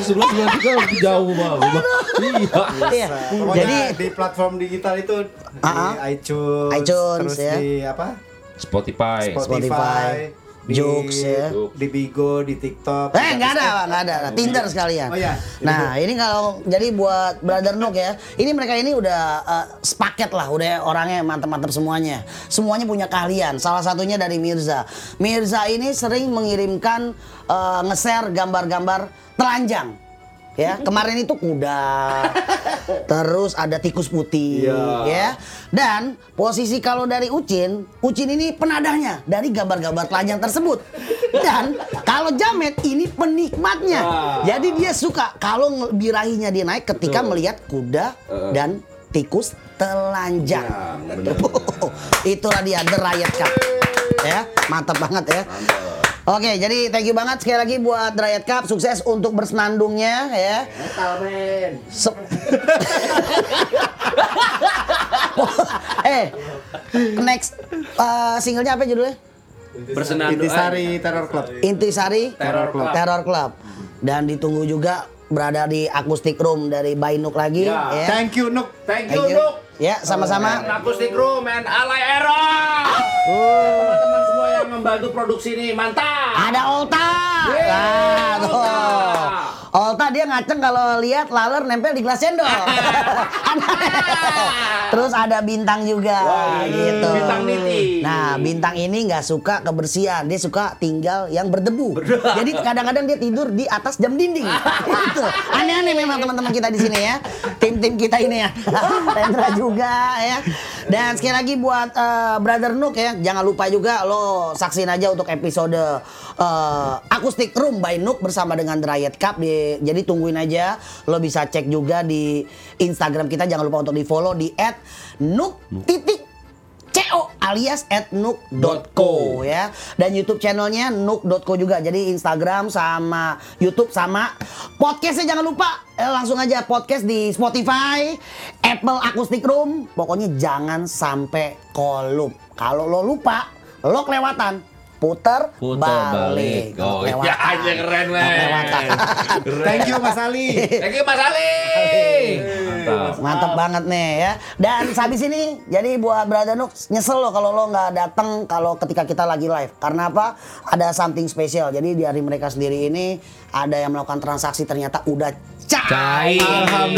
sebelas sembilan tiga lebih jauh banget. Iya.
Iya. Jadi
di platform digital itu
Ah,
di iTunes,
iTunes,
terus
ya.
di apa?
Spotify.
Spotify, di,
Joox, ya.
di Bigo, di TikTok.
Eh nggak ada, Pak, nggak ada. Tinder sekalian.
Oh, iya.
Nah ini kalau jadi buat Brother Nook ya, ini mereka ini udah eh, sepaket lah, udah orangnya mantep-mantep semuanya. Semuanya punya keahlian. Salah satunya dari Mirza. Mirza ini sering mengirimkan eh, nge-share gambar-gambar telanjang. Ya, kemarin itu kuda. Terus ada tikus putih, ya. Dan posisi kalau dari Ucin, Ucin ini penadahnya dari gambar-gambar telanjang tersebut. Dan kalau Jamet ini penikmatnya. Jadi dia suka kalau birahinya dia naik ketika melihat kuda dan tikus telanjang. Itulah dia The Riot Cup. Ya, mantap banget ya. Oke, jadi thank you banget sekali lagi buat Riot Cup. Sukses untuk bersenandungnya ya. Se- eh, next uh, singlenya apa judulnya?
Bersenandung.
Intisari Terror Club.
Intisari
Terror Club.
Terror Club. Dan ditunggu juga berada di Acoustic Room dari Bainuk lagi
Ya.
ya.
Thank you Nuk.
Thank
Thank
you,
you.
Nuk.
Ya, sama-sama.
Akustik Room and Alay Era. Teman-teman semua yang membantu produksi ini mantap.
Ada Olta.
Yeay,
Nah, tuh.
Olta.
Olta dia ngaceng kalau lihat laler nempel di gelas cendol. Terus ada bintang juga
Wah,
gitu.
Bintang Niti.
Nah, bintang ini nggak suka kebersihan, dia suka tinggal yang berdebu. Jadi kadang-kadang dia tidur di atas jam dinding. Itu aneh-aneh memang teman-teman kita di sini ya. Tim-tim kita ini ya. Rendra juga ya. Dan sekali lagi buat eh, Brother Nook ya, jangan lupa juga lo saksin aja untuk episode eh, Acoustic Room by Nook bersama dengan The Riot Cup di jadi tungguin aja. Lo bisa cek juga di Instagram kita. Jangan lupa untuk di follow di @nook. titik CO alias @nook.co ya. Dan YouTube channelnya nook.co juga. Jadi Instagram sama YouTube sama podcastnya jangan lupa. Eh, langsung aja podcast di Spotify Apple Acoustic Room. Pokoknya jangan sampai kolup. Kalau lo lupa lo kelewatan puter,
Puter
balik,
balik. Oh, ya aja keren, men.
Thank you Mas Ali.
Thank you Mas Ali. Mantap.
Mantap banget nih ya. Dan habis ini jadi buat Brother Nuk nyesel loh kalau lo nggak datang kalau ketika kita lagi live. Karena apa? Ada something special. Jadi di hari mereka sendiri ini ada yang melakukan transaksi ternyata udah Cair.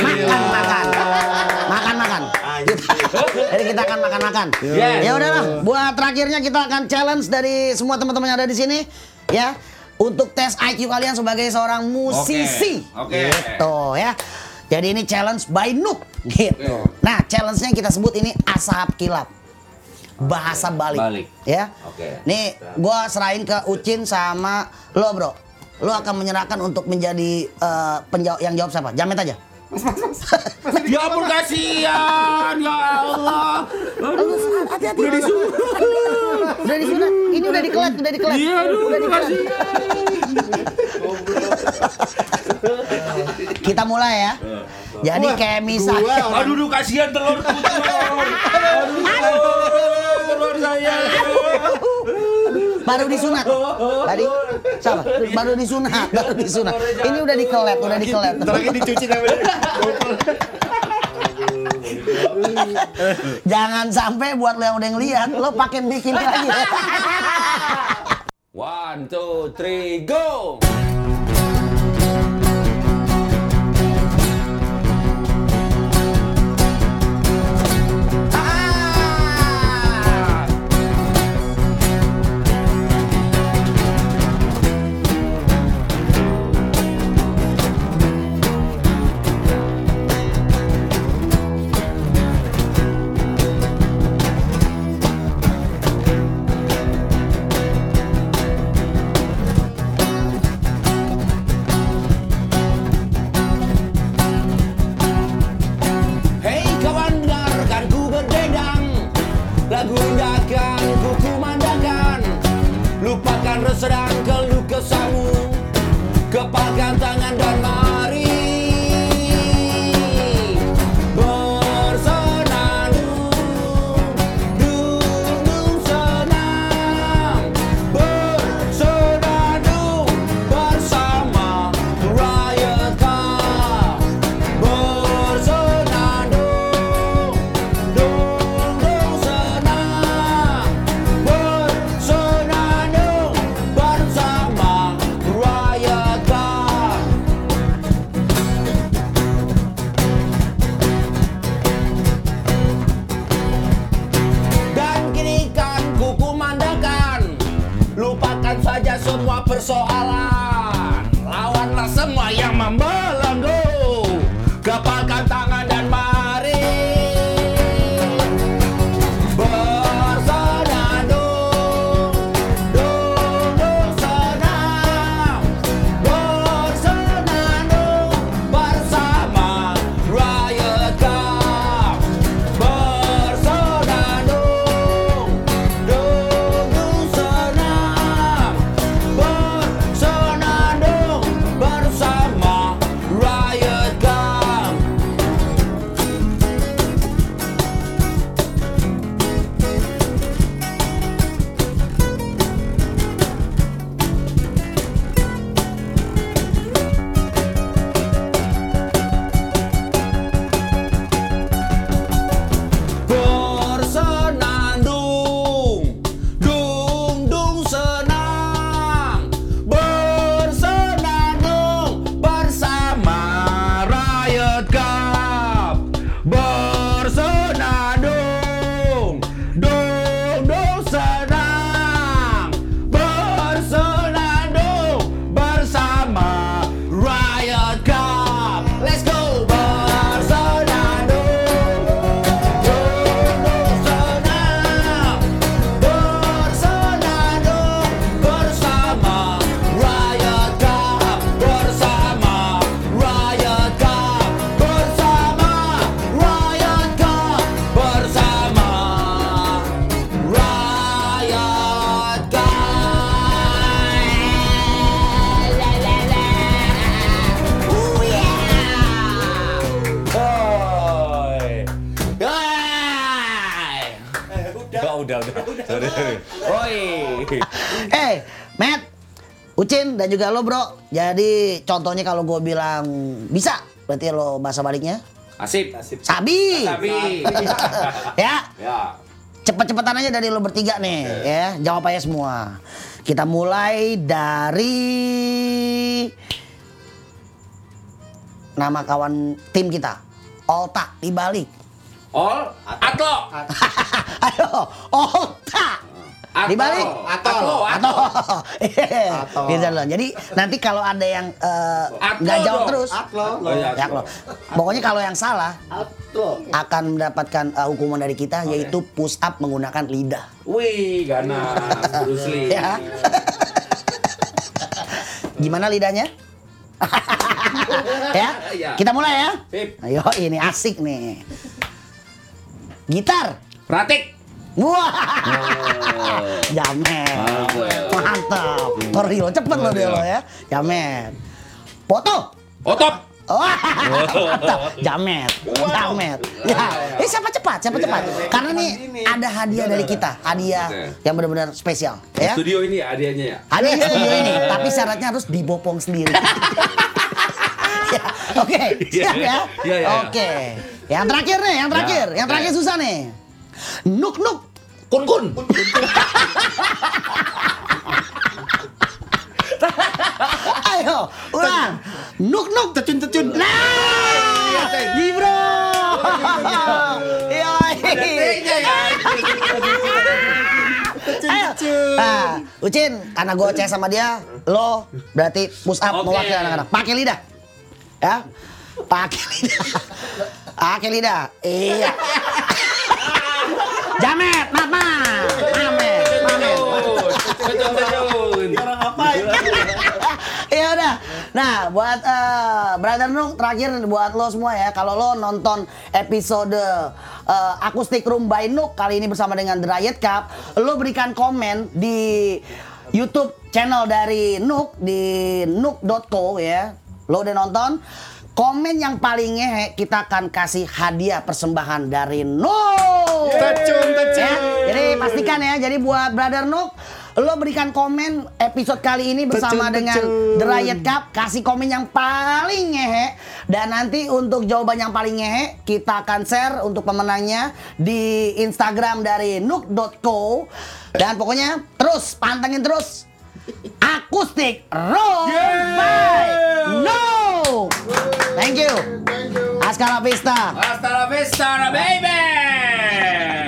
Makan makan. Makan makan. Jadi kita akan makan makan.
Yes.
Ya udahlah. Buat terakhirnya kita akan challenge dari semua teman-teman yang ada di sini ya untuk tes IQ kalian sebagai seorang musisi.
Oke.
Gitu ya. Jadi ini challenge by Nuk gitu. Nah, challenge-nya kita sebut ini asap kilap. Bahasa balik.
Balik.
Ya.
Oke.
Nih, gua serahin ke Ucin sama lo, Bro. Lo akan menyerahkan untuk menjadi eh, penjawab yang jawab siapa? Jamet aja.
Ya ampun kasihan, ya Allah.
Aduh, hati-hati. Udah disunat. udah disunat. Ini udah dikelet, udah dikelet.
Iya, aduh,
udah dikelet. Kita mulai ya. Jadi kayak misalnya
Aduh, aduh kasihan telur telur. Telur saya.
Baru disunat. Tadi siapa? Baru disunat, baru disunat. Ini udah dikelet, udah dikelet.
Lagi dicuci namanya.
Jangan sampai buat lo yang udah ngeliat, lo pakai bikin lagi.
One, two, three, go.
Juga lo bro. Jadi contohnya kalau gue bilang bisa, berarti lo bahasa baliknya
Asip.
sabi.
Sabi.
ya,
Ya.
cepet-cepetan aja dari lo bertiga nih, ya. Jawab aja semua. Kita mulai dari nama kawan tim kita. Olta di balik.
All Atlo.
Ayo, Olta.
Atlo.
Di balik.
Atlo.
Atau
Atau.
Gitu loh. Jadi nanti kalau ada yang eh,
Atlo
nggak jawab
dong.
terus,
Atlo.
Oh, iya,
ya
Atlo.
lo. Pokoknya kalau yang salah
Atlo.
akan mendapatkan eh, hukuman dari kita yaitu push up menggunakan lidah.
Wih, ganas Bruce Lee.
Ya. Gimana lidahnya? ya,
Iya.
kita mulai ya. Ayo, ini asik nih. Gitar.
Pratik.
Wah, jamet.
Mantap.
Lo, cepet lo dia lo ya. Jamet. Foto.
Otop.
Wah, mantap. Jamet. Jamet. Ya, eh siapa cepat? Siapa cepat? Karena nih ada hadiah dari kita, hadiah yang benar-benar spesial, ya.
Studio ini ya hadiahnya ya.
Hadiah studio ini, tapi syaratnya harus dibopong sendiri. Ya, Oke, siap ya?
Iya, iya.
Oke. Yang terakhir nih, yang terakhir,
Ya,
yang terakhir
oke.
susah nih. Nuk nuk.
Kun kun.
Ayo, ulang. Nuk nuk. Tecun tecun. Nah, Gibro. Iya. Ayo. Nah, Ucin, karena gue CS sama dia, lo berarti push up
Oke.
mewakili anak-anak. Pakai lidah. Ya. Pakai lidah. Pakai lidah. Iya. Jamet, mama. Mamet, mamet.
Tecun tecun.
Ya udah. Nah, buat eh, Brother Nuk terakhir buat lo semua ya. Kalau lo nonton episode eh, Akustik Room by Nuk kali ini bersama dengan The Riot Cup, lo berikan komen di YouTube channel dari Nuk di nuk.co ya. Lo udah nonton? Komen yang paling ngehe kita akan kasih hadiah persembahan dari Nuk.
Tecun, tecun.
Ya, jadi pastikan ya. Jadi buat Brother Nuk, lo berikan komen episode kali ini bersama
Tecun,
dengan
tecun.
The Riot Cup. Kasih komen yang paling ngehe. Dan nanti untuk jawaban yang paling ngehe, kita akan share untuk pemenangnya di Instagram dari nuk.co. Dan pokoknya terus, pantengin terus. Akustik Roll by Thank you. Thank you. Hasta la vista.
Hasta la vista, baby.